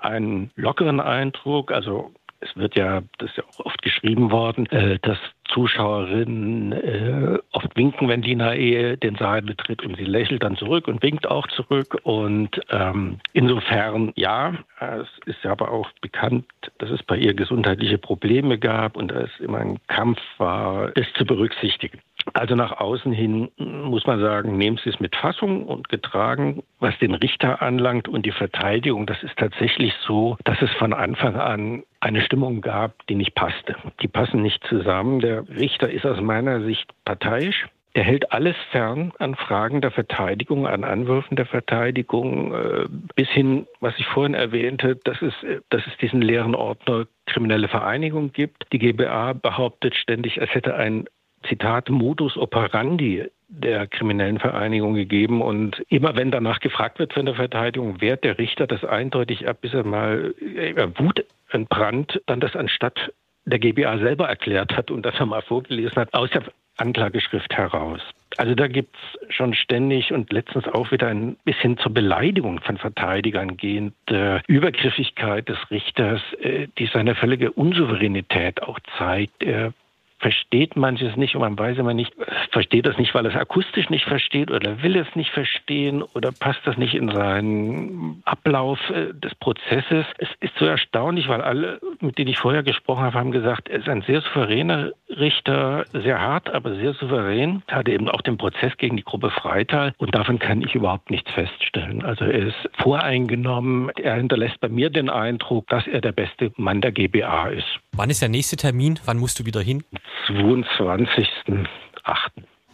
einen lockeren Eindruck. Also es wird ja, das ist ja auch oft geschrieben worden, äh, dass Zuschauerinnen äh, oft winken, wenn Lina Ehe den Saal betritt und sie lächelt dann zurück und winkt auch zurück. Und ähm, insofern, ja, es ist aber auch bekannt, dass es bei ihr gesundheitliche Probleme gab und dass es immer ein Kampf war, das zu berücksichtigen. Also nach außen hin muss man sagen, nehmen Sie es mit Fassung und getragen, was den Richter anlangt und die Verteidigung. Das ist tatsächlich so, dass es von Anfang an eine Stimmung gab, die nicht passte. Die passen nicht zusammen. Der Richter ist aus meiner Sicht parteiisch. Er hält alles fern an Fragen der Verteidigung, an Anwürfen der Verteidigung, äh, bis hin, was ich vorhin erwähnte, dass es, dass es diesen leeren Ordner kriminelle Vereinigung gibt. Die GBA behauptet ständig, es hätte ein Zitat Modus operandi der kriminellen Vereinigung gegeben. Und immer wenn danach gefragt wird von der Verteidigung, wehrt der Richter das eindeutig ab, bis er mal äh, Wut entbrannt, dann das anstatt der GBA selber erklärt hat und das er mal vorgelesen hat, aus der Anklageschrift heraus. Also da gibt es schon ständig und letztens auch wieder ein bisschen zur Beleidigung von Verteidigern gehend äh, Übergriffigkeit des Richters, äh, die seine völlige Unsouveränität auch zeigt. Er versteht manches nicht und man weiß immer nicht, versteht das nicht, weil es akustisch nicht versteht oder will es nicht verstehen oder passt das nicht in seinen Ablauf äh, des Prozesses. Es ist so erstaunlich, weil alle, mit denen ich vorher gesprochen habe, haben gesagt, er ist ein sehr souveräner Richter, sehr hart, aber sehr souverän. Er hatte eben auch den Prozess gegen die Gruppe Freital und davon kann ich überhaupt nichts feststellen. Also er ist voreingenommen, er hinterlässt bei mir den Eindruck, dass er der beste Mann der GBA ist. Wann ist der nächste Termin? Wann musst du wieder hin? 22.08.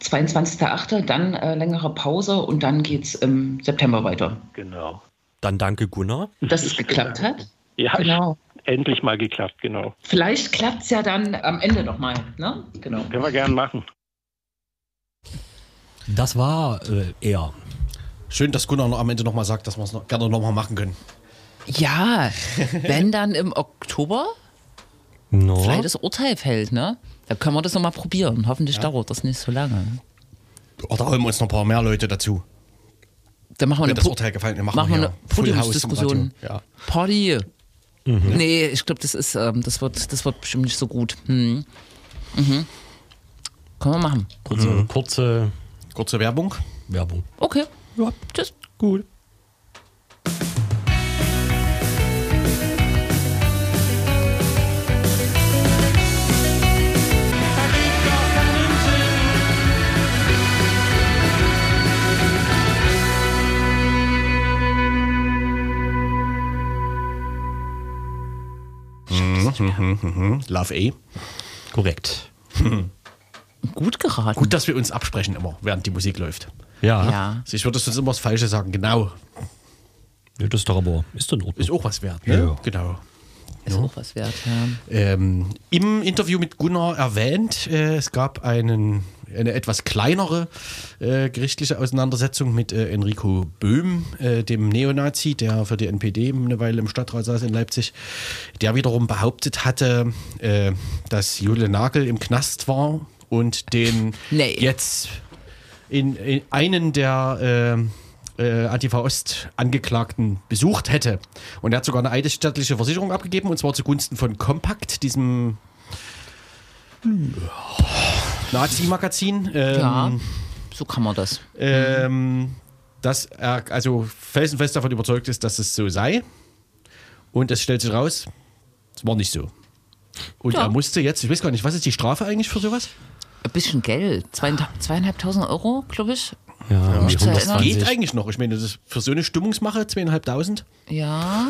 22.08., dann äh, längere Pause und dann geht's im September weiter. Genau. Dann danke Gunnar. Dass es geklappt hat. Ja, Genau. ich, endlich mal geklappt, genau. Vielleicht klappt's ja dann am Ende nochmal, ne? Genau. Können wir gern machen. Das war äh, er. Schön, dass Gunnar noch am Ende nochmal sagt, dass wir es noch, gerne nochmal machen können. Ja, wenn dann im Oktober No. vielleicht das Urteil fällt, ne? Da können wir das nochmal probieren. Hoffentlich dauert das nicht so lange. Oder holen wir uns noch ein paar mehr Leute dazu. Dann machen wir Wenn eine, das Urteil gefallen, dann machen, machen wir eine Podiumsdiskussion. Ja. Party. Nee, ich glaube, das ist, ähm, das wird, das wird bestimmt nicht so gut. Hm. Mhm. Können wir machen. Kurze, kurze Kurze Werbung. Werbung. Okay. Ja. Tschüss. Gut. Love A. Korrekt. Gut geraten. Gut, dass wir uns absprechen immer, während die Musik läuft. Ja. Ja. Ich würde sonst immer das Falsche sagen. Genau. ja. Das ist doch aber, ist in Ordnung. Ist auch was wert. Ne? Ja. Genau. Ist auch was wert, ja. Ähm, Im Interview mit Gunnar erwähnt, äh, es gab einen, eine etwas kleinere äh, gerichtliche Auseinandersetzung mit äh, Enrico Böhm, äh, dem Neonazi, der für die NPD eine Weile im Stadtrat saß in Leipzig, der wiederum behauptet hatte, äh, dass Jule Nagel im Knast war und den Nee. jetzt in, in einen der äh, äh, Antifa Ost Angeklagten besucht hätte. Und er hat sogar eine eidesstattliche Versicherung abgegeben, und zwar zugunsten von Compact, diesem Nazi-Magazin. Ähm, Ja, so kann man das. ähm, dass er also felsenfest davon überzeugt ist, dass es so sei. Und es stellt sich raus, es war nicht so. Und Ja. er musste jetzt, ich weiß gar nicht, was ist die Strafe eigentlich für sowas? Ein bisschen Geld. Zweieinhalb- Zweieinhalbtausend Euro, glaube ich. Ja, zu erinnern. Geht eigentlich noch. Ich meine, das ist für so eine Stimmungsmache, zweieinhalbtausend, Ja,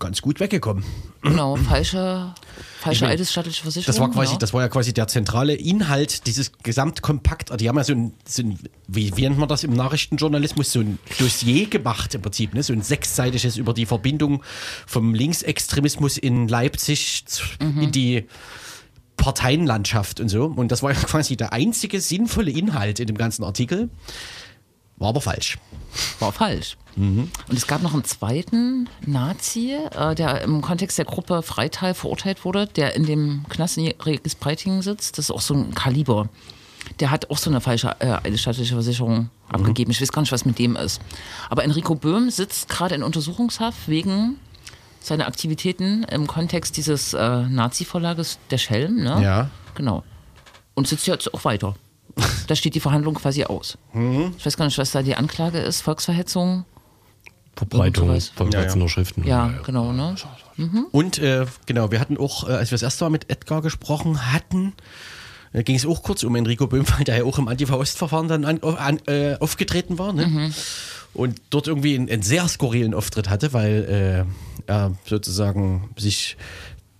ganz gut weggekommen. genau. Falsche, falsche Ich altes Versicherung. Das war quasi, ja. das war ja quasi der zentrale Inhalt dieses Gesamtkompakt. Die haben ja so ein, so ein wie, wie nennt man das im Nachrichtenjournalismus, so ein Dossier gemacht im Prinzip, ne? so ein sechsseitiges über die Verbindung vom Linksextremismus in Leipzig zu, in die Parteienlandschaft und so. Und das war ja quasi der einzige sinnvolle Inhalt in dem ganzen Artikel. War aber falsch. War falsch. Mhm. Und es gab noch einen zweiten Nazi, äh, der im Kontext der Gruppe Freital verurteilt wurde, der in dem Knast in Regis Breitingen sitzt. Das ist auch so ein Kaliber. Der hat auch so eine falsche äh, eidesstattliche Versicherung Mhm. abgegeben. Ich weiß gar nicht, was mit dem ist. Aber Enrico Böhm sitzt gerade in Untersuchungshaft wegen seiner Aktivitäten im Kontext dieses äh, Nazi-Verlages Der Schelm. Ne? Ja. Genau. Und sitzt jetzt auch weiter. Da steht die Verhandlung quasi aus. Mhm. Ich weiß gar nicht, was da die Anklage ist. Volksverhetzung. Verbreitung von Ja, ja. Schriften. Ja, genau, ne? Und äh, genau, wir hatten auch, äh, als wir das erste Mal mit Edgar gesprochen hatten, äh, ging es auch kurz um Enrico Böhm, weil der ja auch im Antifa-Ost-Verfahren dann an, an, äh, aufgetreten war. Ne? Und dort irgendwie einen, einen sehr skurrilen Auftritt hatte, weil äh, er sozusagen sich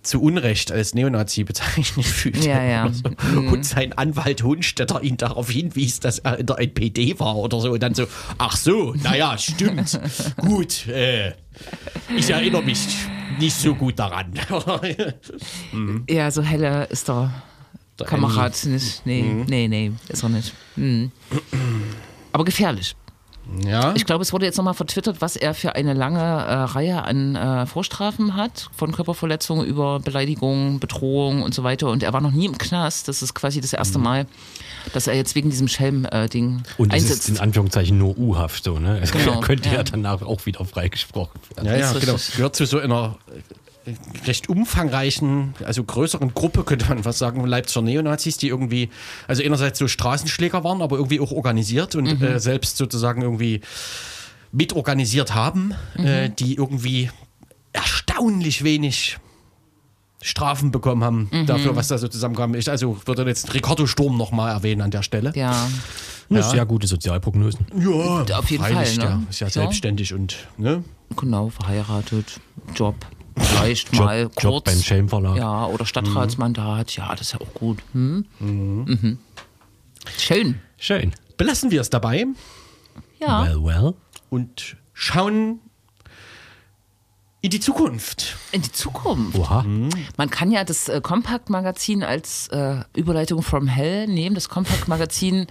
zu Unrecht als Neonazi bezeichnet fühlte. Ja, ja. So. Und sein Anwalt Hundstetter ihn darauf hinwies, dass er in der NPD war oder so. Und dann so, ach so, naja, stimmt. Gut, äh, ich erinnere mich nicht so gut daran. Ja, so heller ist der, Der Kamerad nicht. Nee, nee, nee, ist er nicht. Mhm. Aber gefährlich. Ja, Ich glaube, es wurde jetzt nochmal vertwittert, was er für eine lange äh, Reihe an äh, Vorstrafen hat, von Körperverletzungen über Beleidigung, Bedrohung und so weiter. Und er war noch nie im Knast. Das ist quasi das erste Mal, dass er jetzt wegen diesem Schelm-Ding Und es einsetzt. ist in Anführungszeichen nur U-Haft so, ne? Es Genau, könnte ja. ja. danach auch wieder freigesprochen werden. ja, ja, genau. Gehört zu so einer recht umfangreichen, also größeren Gruppe, könnte man fast sagen, Leipziger Neonazis, die irgendwie, also einerseits so Straßenschläger waren, aber irgendwie auch organisiert und äh, selbst sozusagen irgendwie mitorganisiert haben, äh, die irgendwie erstaunlich wenig Strafen bekommen haben dafür, was da so zusammenkam. Ich also würde jetzt Ricardo Sturm nochmal erwähnen an der Stelle. Ja, Ja. Sehr gute Sozialprognosen. Ja, Auf jeden freilich, Fall, ne? Der ist ja Ja. selbstständig und ne? genau, verheiratet, Job, vielleicht Job, mal Job kurz. beim Schelm Verlag. Ja, oder Stadtratsmandat, ja, das ist ja auch gut. Hm? Mhm. Schön. Schön. belassen wir es dabei Ja. Well, well. und schauen in die Zukunft. In die Zukunft. Oha. Man kann ja das äh, Compact-Magazin als äh, Überleitung from Hell nehmen. Das Compact-Magazin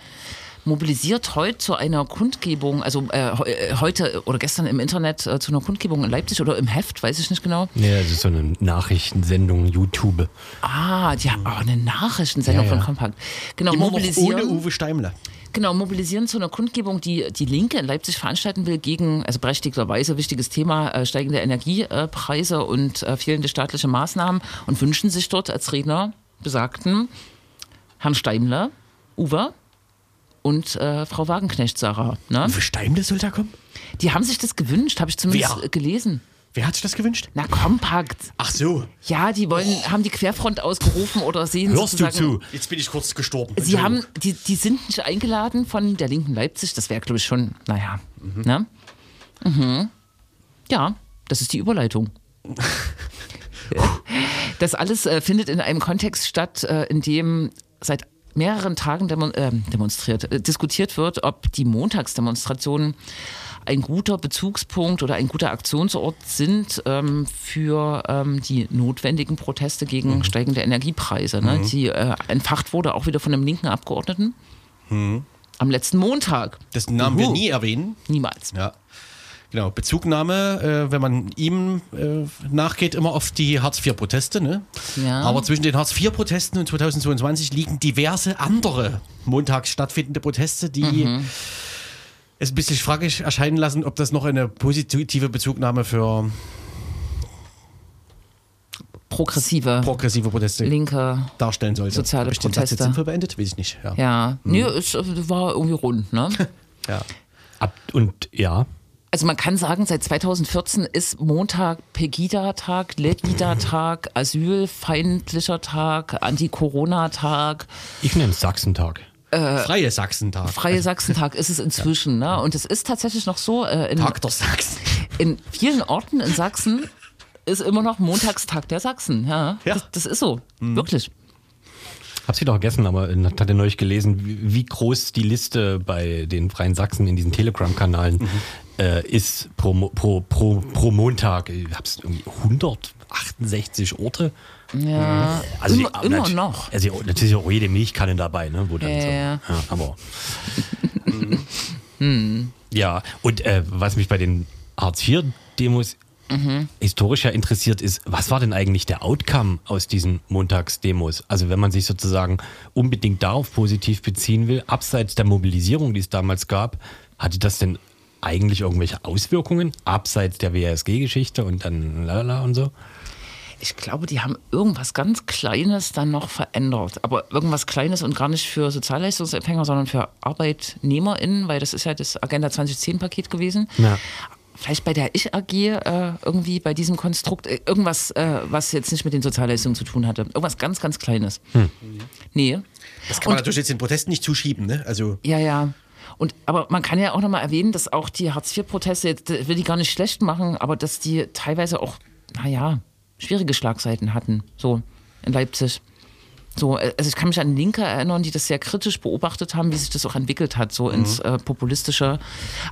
mobilisiert heute zu einer Kundgebung, also äh, äh, heute oder gestern im Internet äh, zu einer Kundgebung in Leipzig oder im Heft, weiß ich nicht genau. Nee, das ist so eine Nachrichtensendung, YouTube. Ah, die haben auch eine Nachrichtensendung Ja, ja. von Compact. Genau, Immer noch ohne mobilisieren. Uwe Steimle. Genau, mobilisieren zu einer Kundgebung, die die Linke in Leipzig veranstalten will gegen, also berechtigterweise wichtiges Thema, äh, steigende Energiepreise und äh, fehlende staatliche Maßnahmen und wünschen sich dort als Redner besagten Herrn Steimler, Uwe und äh, Frau Wagenknecht, Sarah. Ne? Uwe Steimle soll da kommen? Die haben sich das gewünscht, habe ich zumindest Wer? gelesen. Wer hat sich das gewünscht? Na, kompakt. Ach so, Ja, die wollen, haben die Querfront ausgerufen oder sehen Hörst du zu? jetzt bin ich kurz gestorben. Sie haben, die, die sind nicht eingeladen von der Linken Leipzig. Das wäre, glaube ich, schon, naja. Ne? Mhm. Ja, das ist die Überleitung. das alles äh, findet in einem Kontext statt, äh, in dem seit mehreren Tagen demon äh, demonstriert, äh, diskutiert wird, ob die Montagsdemonstrationen ein guter Bezugspunkt oder ein guter Aktionsort sind ähm, für ähm, die notwendigen Proteste gegen steigende Energiepreise, ne, die äh, entfacht wurde, auch wieder von einem linken Abgeordneten. Am letzten Montag. Das Namen wir Uhu. nie erwähnen. Niemals. Ja. Genau, Bezugnahme, äh, wenn man ihm äh, nachgeht, immer auf die Hartz-IV-Proteste. Ne? Ja. Aber zwischen den Hartz-IV-Protesten und 2022 liegen diverse andere montags stattfindende Proteste, die Mhm. es ein bisschen fraglich erscheinen lassen, ob das noch eine positive Bezugnahme für Progressive, progressive Proteste linke, darstellen sollte. soziale Hab ich den Satz jetzt Proteste. sinnvoll beendet? Weiß ich nicht. Ja. ja. Nee, es äh, war irgendwie rund, ne? Ja. Ab, und ja, Also man kann sagen, seit 2014 ist Montag Pegida-Tag, Legida-Tag, Asylfeindlicher Tag, Anti-Corona-Tag, ich nenne es Sachsentag. Freie Sachsentag. Freie Sachsentag ist es inzwischen. Ne? Und es ist tatsächlich noch so, äh, in, Tag der Sachsen. in vielen Orten in Sachsen ist immer noch Montagstag der Sachsen. Ja, Ja. Das, das ist so, wirklich. Hab's wieder vergessen, aber äh, hatte neulich gelesen, wie, wie groß die Liste bei den Freien Sachsen in diesen Telegram-Kanalen äh, ist pro, pro, pro, pro Montag. Ich hab's irgendwie 168 Orte. Ja, Also die- immer, aber immer noch. Also natürlich auch jede Milchkanne dabei, ne? Wo dann Ja, so, ja. ja, aber. Ja, und äh, was mich bei den Hartz-IV-Demos Mhm. historisch ja interessiert ist, was war denn eigentlich der Outcome aus diesen Montagsdemos? Also wenn man sich sozusagen unbedingt darauf positiv beziehen will, abseits der Mobilisierung, die es damals gab, hatte das denn eigentlich irgendwelche Auswirkungen, abseits der WSG-Geschichte und dann lalala und so? Ich glaube, die haben irgendwas ganz Kleines dann noch verändert. Aber irgendwas Kleines und gar nicht für Sozialleistungsempfänger, sondern für ArbeitnehmerInnen, weil das ist ja das Agenda 2010-Paket gewesen. Ja. Vielleicht bei der Ich AG äh, irgendwie bei diesem Konstrukt äh, irgendwas, äh, was jetzt nicht mit den Sozialleistungen zu tun hatte. Irgendwas ganz, ganz Kleines. Nee. Das kann man natürlich jetzt den Protesten nicht zuschieben. Ne? Also Ja, ja. Und, aber man kann ja auch nochmal erwähnen, dass auch die Hartz-IV-Proteste, jetzt äh, will die gar nicht schlecht machen, aber dass die teilweise auch, naja, schwierige Schlagseiten hatten, so in Leipzig. So, äh, also ich kann mich an Linke erinnern, die das sehr kritisch beobachtet haben, wie sich das auch entwickelt hat, so ins äh, Populistische.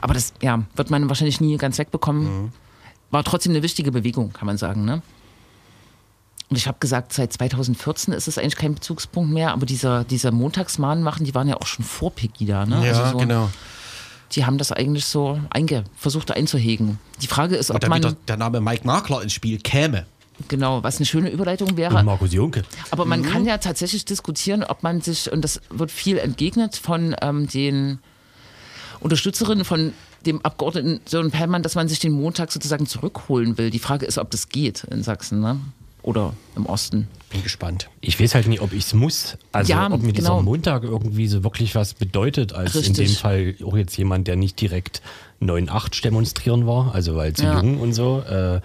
Aber das, ja, wird man wahrscheinlich nie ganz wegbekommen. War trotzdem eine wichtige Bewegung, kann man sagen, ne? Und ich habe gesagt, seit 2014 ist es eigentlich kein Bezugspunkt mehr, aber dieser, dieser Montagsmahnmachen, die waren ja auch schon vor Pegida, ne? ja, Also so, genau. Die haben das eigentlich so einge versucht einzuhegen. Die Frage ist, ob man, der Name Mike Nagler ins Spiel käme. genau, was eine schöne Überleitung wäre. Und Markus Junke. Aber man kann ja tatsächlich diskutieren, ob man sich, und das wird viel entgegnet von ähm, den Unterstützerinnen von dem Abgeordneten Sören Pellmann, dass man sich den Montag sozusagen zurückholen will. Die Frage ist, ob das geht in Sachsen ne? Oder im Osten. Bin gespannt. Ich weiß halt nicht, ob ich es muss. Also Ja, ob mir dieser genau. Montag irgendwie so wirklich was bedeutet, als in Richtig. dem Fall auch jetzt jemand, der nicht direkt 9-8 demonstrieren war, also weil zu Ja. jung und so. Äh,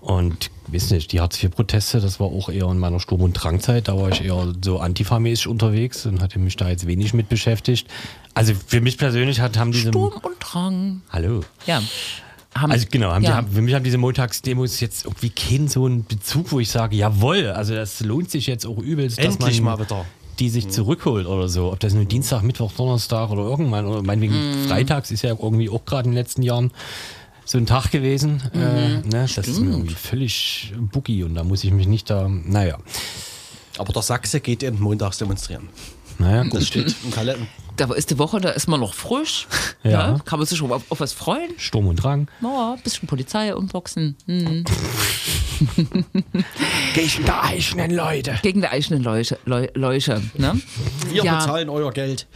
Und weiß nicht, die Hartz-IV-Proteste, das war auch eher in meiner Sturm- und Drangzeit. Da war ich eher so antifamäßig unterwegs und hatte mich da jetzt wenig mit beschäftigt. Also für mich persönlich hat, haben diese. Sturm und Drang. Hallo. Ja. Haben, Also genau, haben die, ja. haben, für mich haben diese Montagsdemos jetzt irgendwie keinen so einen Bezug, wo ich sage, jawohl, also das lohnt sich jetzt auch übelst, Endlich dass man mal wieder. die sich zurückholt oder so. Ob das nur Dienstag, Mittwoch, Donnerstag oder irgendwann, oder meinetwegen Mhm. Freitags ist ja irgendwie auch gerade in den letzten Jahren so ein Tag gewesen. Mhm. Äh, ne? Das ist mir irgendwie völlig boogie und da muss ich mich nicht da, naja, Aber der Sachse geht eben montags demonstrieren. naja. Das steht im Kalender. Da ist die Woche, da ist man noch frisch. Ja. Ja. Kann man sich schon auf, auf was freuen. Sturm und Drang. Ja, bisschen Polizei umboxen. Hm. Gegen die eigenen Leute. Gegen die eigenen Leute. Leu, Leute ne? Wir Ja. bezahlen euer Geld.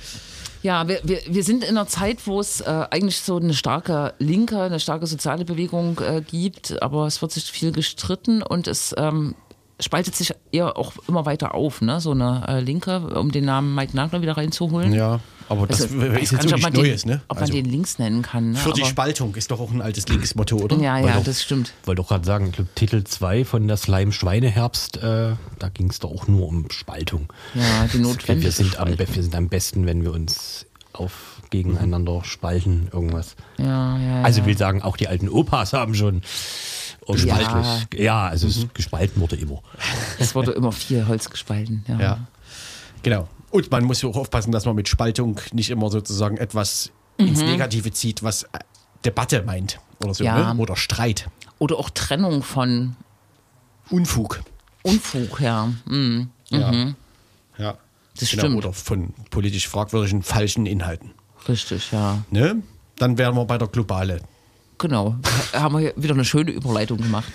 Ja, wir, wir, wir sind in einer Zeit, wo es äh, eigentlich so eine starke linke, eine starke soziale Bewegung äh, gibt, aber es wird sich viel gestritten und es ähm, spaltet sich eher auch immer weiter auf, ne? so eine äh, Linke, um den Namen Mike Nagler wieder reinzuholen. Ja, aber das Also, ich weiß ist jetzt nicht, Neues, den, ne? Ob Also man den links nennen kann. Ne? für die aber, Spaltung ist doch auch ein altes linkes Motto, oder? Ja, ja, doch- das stimmt. wollte auch gerade sagen, ich glaube, Titel 2 von der Slime Schweineherbst, äh, da ging es doch auch nur um Spaltung. Ja, die Wir, notwendige wir, sind am, wir sind am besten, wenn wir uns auf gegeneinander spalten, irgendwas. Ja, ja, Also ich will sagen, auch die alten Opas haben schon oh, Ja. spaltlich. Ja, also es gespalten wurde immer. Es wurde immer viel Holz gespalten. Ja. Ja. Genau. Und man muss ja auch aufpassen, dass man mit Spaltung nicht immer sozusagen etwas ins Negative zieht, was äh, Debatte meint oder so, Mhm. Ja. ne? oder Streit. Oder auch Trennung von Unfug. Unfug, ja. Mhm. Ja. ja. Das Genau, stimmt. Oder von politisch fragwürdigen falschen Inhalten. Richtig, ja. Ne? Dann wären wir bei der Globale. Genau, haben wir wieder eine schöne Überleitung gemacht.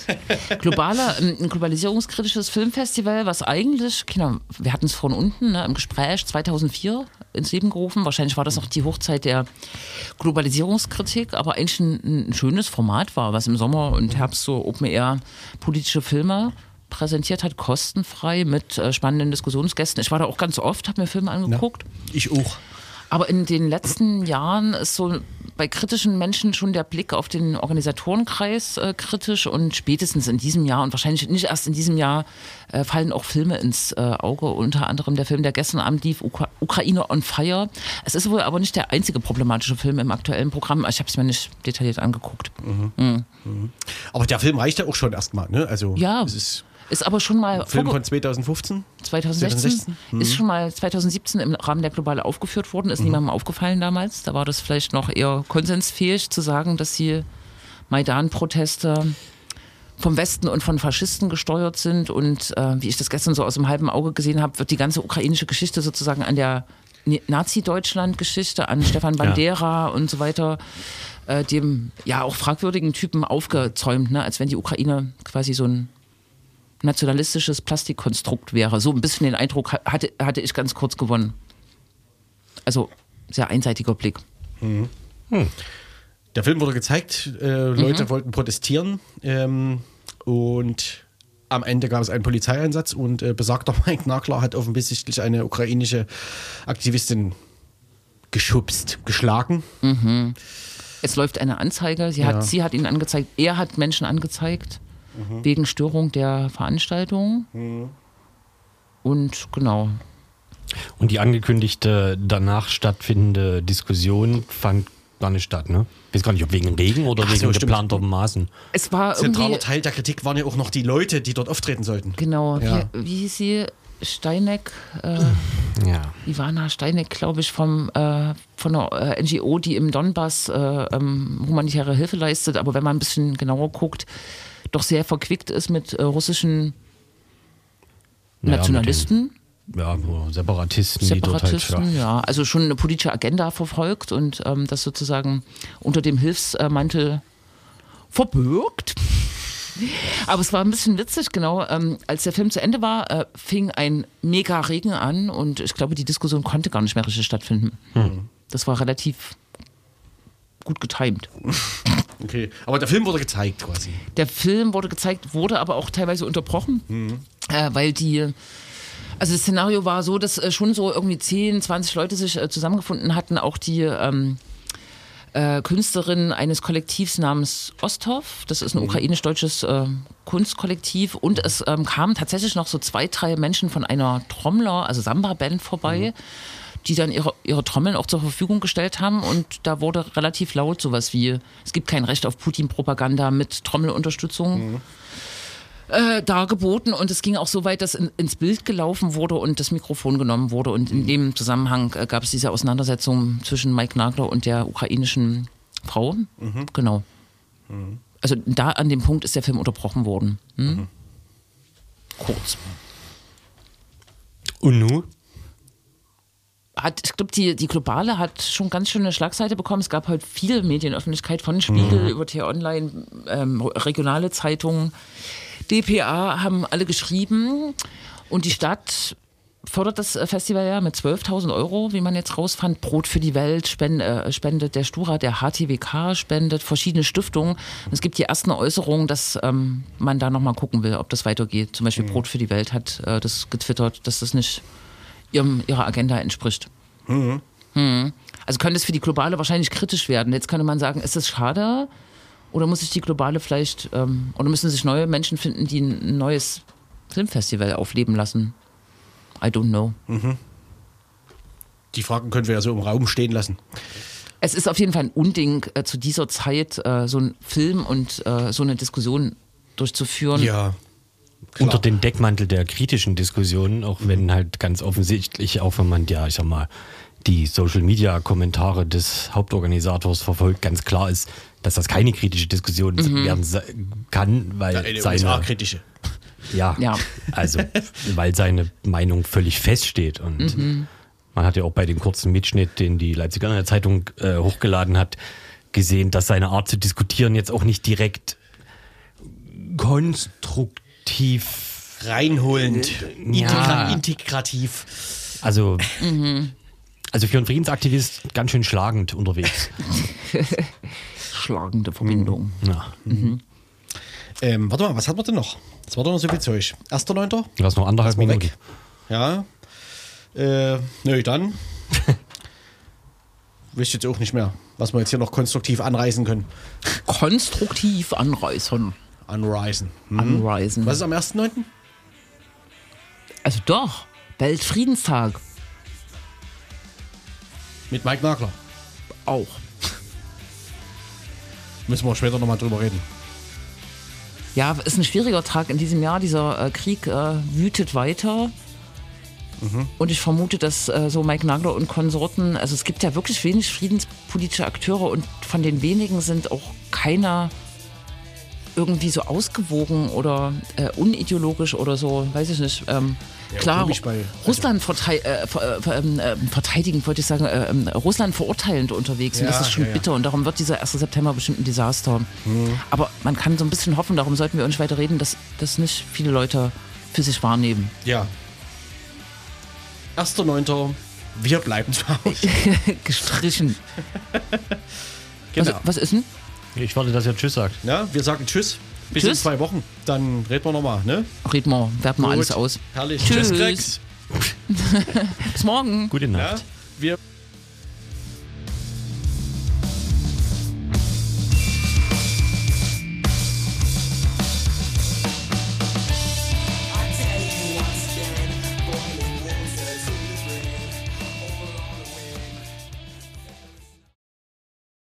Globale, ähm, ein globalisierungskritisches Filmfestival, was eigentlich, Kinder, wir hatten es von unten ne, im Gespräch 2004 ins Leben gerufen. Wahrscheinlich war das noch die Hochzeit der Globalisierungskritik, aber eigentlich ein, ein schönes Format war, was im Sommer und Herbst so Open Air politische Filme präsentiert hat, kostenfrei mit äh, spannenden Diskussionsgästen. Ich war da auch ganz oft, habe mir Filme angeguckt. Ich auch. Aber in den letzten Jahren ist so bei kritischen Menschen schon der Blick auf den Organisatorenkreis äh, kritisch und spätestens in diesem Jahr und wahrscheinlich nicht erst in diesem Jahr äh, fallen auch Filme ins äh, Auge, unter anderem der Film, der gestern Abend lief, Ukra Ukraine on Fire. Es ist wohl aber nicht der einzige problematische Film im aktuellen Programm. Ich habe es mir nicht detailliert angeguckt. Aber der Film reicht ja auch schon erstmal. Ne? Also, Ja, es ist ist aber schon mal Film von 2015. 2016, 2016? ist schon mal 2017 im Rahmen der Globale aufgeführt worden, Mhm. ist niemandem aufgefallen damals. Da war das vielleicht noch eher konsensfähig zu sagen, dass die Maidan-Proteste vom Westen und von Faschisten gesteuert sind. Und äh, wie ich das gestern so aus dem halben Auge gesehen habe, wird die ganze ukrainische Geschichte sozusagen an der Nazi-Deutschland-Geschichte, an Stefan Bandera und so weiter, äh, dem ja auch fragwürdigen Typen aufgezäumt, ne? als wenn die Ukraine quasi so ein nationalistisches Plastikkonstrukt wäre. So ein bisschen den Eindruck ha- hatte, hatte ich ganz kurz gewonnen. Also sehr einseitiger Blick. Der Film wurde gezeigt, äh, Leute wollten protestieren ähm, und am Ende gab es einen Polizeieinsatz und äh, besagter Mike Nagler hat offensichtlich eine ukrainische Aktivistin geschubst, geschlagen. Es läuft eine Anzeige. Sie, Ja. hat, sie hat ihn angezeigt. Er hat Menschen angezeigt wegen Störung der Veranstaltung. Und genau. Und die angekündigte danach stattfindende Diskussion fand gar nicht statt, ne? Ich weiß gar nicht, ob wegen Regen oder Ach wegen so, geplanter Maßen. Es war Zentraler. Teil der Kritik waren ja auch noch die Leute, die dort auftreten sollten. Genau. Ja. Wie, wie hieß sie? Steineck, äh, Ja. Ivana Steineck, glaube ich, vom, äh, von einer äh, NGO, die im Donbass äh, ähm, humanitäre Hilfe leistet, aber wenn man ein bisschen genauer guckt, doch sehr verquickt ist mit äh, russischen Naja, Nationalisten, mit den, ja, Separatisten, halt. Separatisten, Ja. ja, also schon eine politische Agenda verfolgt und ähm, das sozusagen unter dem Hilfsmantel verbirgt. Aber es war ein bisschen witzig, genau. Ähm, als der Film zu Ende war, äh, fing ein mega Regen an und ich glaube, die Diskussion konnte gar nicht mehr richtig stattfinden. Das war relativ gut getimt. Okay. Aber der Film wurde gezeigt quasi. Der Film wurde gezeigt, wurde aber auch teilweise unterbrochen, äh, weil die. Also das Szenario war so, dass äh, schon so irgendwie 10, 20 Leute sich äh, zusammengefunden hatten, auch die ähm, äh, Künstlerin eines Kollektivs namens Osthoff. Das ist ein ukrainisch-deutsches äh, Kunstkollektiv. Und es ähm, kamen tatsächlich noch so zwei, drei Menschen von einer Trommler, also Samba-Band vorbei, die dann ihre, ihre Trommeln auch zur Verfügung gestellt haben. Und da wurde relativ laut sowas wie, es gibt kein Recht auf Putin-Propaganda mit Trommelunterstützung. Äh, dargeboten und es ging auch so weit, dass in, ins Bild gelaufen wurde und das Mikrofon genommen wurde und in dem Zusammenhang äh, gab es diese Auseinandersetzung zwischen Mike Nagler und der ukrainischen Frau. Genau. Also da an dem Punkt ist der Film unterbrochen worden. Hm? Kurz. Und nu? Hat, ich glaube, die, die Globale hat schon ganz schöne Schlagseite bekommen. Es gab halt viel Medienöffentlichkeit von Spiegel über T-Online, ähm, regionale Zeitungen. DPA haben alle geschrieben und die Stadt fördert das äh, Festival ja mit 12.000 Euro, wie man jetzt rausfand. Brot für die Welt äh, spendet der Stura, der HTWK spendet, verschiedene Stiftungen. Und es gibt die ersten Äußerungen, dass ähm, man da nochmal gucken will, ob das weitergeht. Zum Beispiel Brot für die Welt hat äh, das getwittert, dass das nicht ihrem, ihrer Agenda entspricht. Hm. Also könnte es für die Globale wahrscheinlich kritisch werden. Jetzt könnte man sagen, ist es schade? Oder muss sich die Globale vielleicht, ähm, oder müssen sich neue Menschen finden, die ein neues Filmfestival aufleben lassen? I don't know. Die Fragen können wir ja so im Raum stehen lassen. Es ist auf jeden Fall ein Unding, äh, zu dieser Zeit äh, so einen Film und äh, so eine Diskussion durchzuführen. Ja. Unter den Deckmantel der kritischen Diskussionen, auch wenn halt ganz offensichtlich, auch wenn man ja, ich sag mal, die Social Media Kommentare des Hauptorganisators verfolgt, ganz klar ist, dass das keine kritische Diskussion werden se- kann, weil Eine seine USA-kritische. Ja, Ja. also weil seine Meinung völlig feststeht. Und man hat ja auch bei dem kurzen Mitschnitt, den die Leipziger Zeitung äh, hochgeladen hat, gesehen, dass seine Art zu diskutieren jetzt auch nicht direkt konstruktiv, Reinholend. Ja. Integra integrativ. also, also für einen Friedensaktivist ganz schön schlagend unterwegs. Schlagende Verbindung. Ja. Ähm, warte mal, was hat man denn noch? Das war doch noch so viel Zeug. 1.9. Du hast noch anderthalb mal Minuten. weg. Ja. Äh, nö, dann. Wisst jetzt auch nicht mehr, was wir jetzt hier noch konstruktiv anreißen können. Konstruktiv anreißen. Anreisen. Hm. Anreisen. Was ist am 1.9.? Also doch, Weltfriedenstag. Mit Mike Nagler. Auch. Müssen wir später nochmal drüber reden. Ja, ist ein schwieriger Tag in diesem Jahr. Dieser äh, Krieg äh, wütet weiter. Und ich vermute, dass äh, so Mike Nagler und Konsorten, also es gibt ja wirklich wenig friedenspolitische Akteure und von den wenigen sind auch keiner irgendwie so ausgewogen oder äh, unideologisch oder so, weiß ich nicht. Ähm, Ja, klar, bei- Russland vertei äh, ver, äh, ähm, äh, verteidigen, wollte ich sagen, äh, ähm, Russland verurteilend unterwegs. und Ja, das ist schon ja. bitter und darum wird dieser 1. September bestimmt ein Desaster. Mhm. Aber man kann so ein bisschen hoffen, darum sollten wir uns weiter reden, dass das nicht viele Leute für sich wahrnehmen. Ja. 1.9. Wir bleiben zu Hause. Gestrichen. Genau. Was, was ist denn? Ich warte, dass ihr Tschüss sagt. Ja, wir sagen Tschüss. Bis Tschüss. in zwei Wochen. Dann reden wir nochmal, ne? Red mal, werten wir alles aus. Herrlich. Tschüss. Tschüss. Bis morgen. Gute Nacht. Ja, wir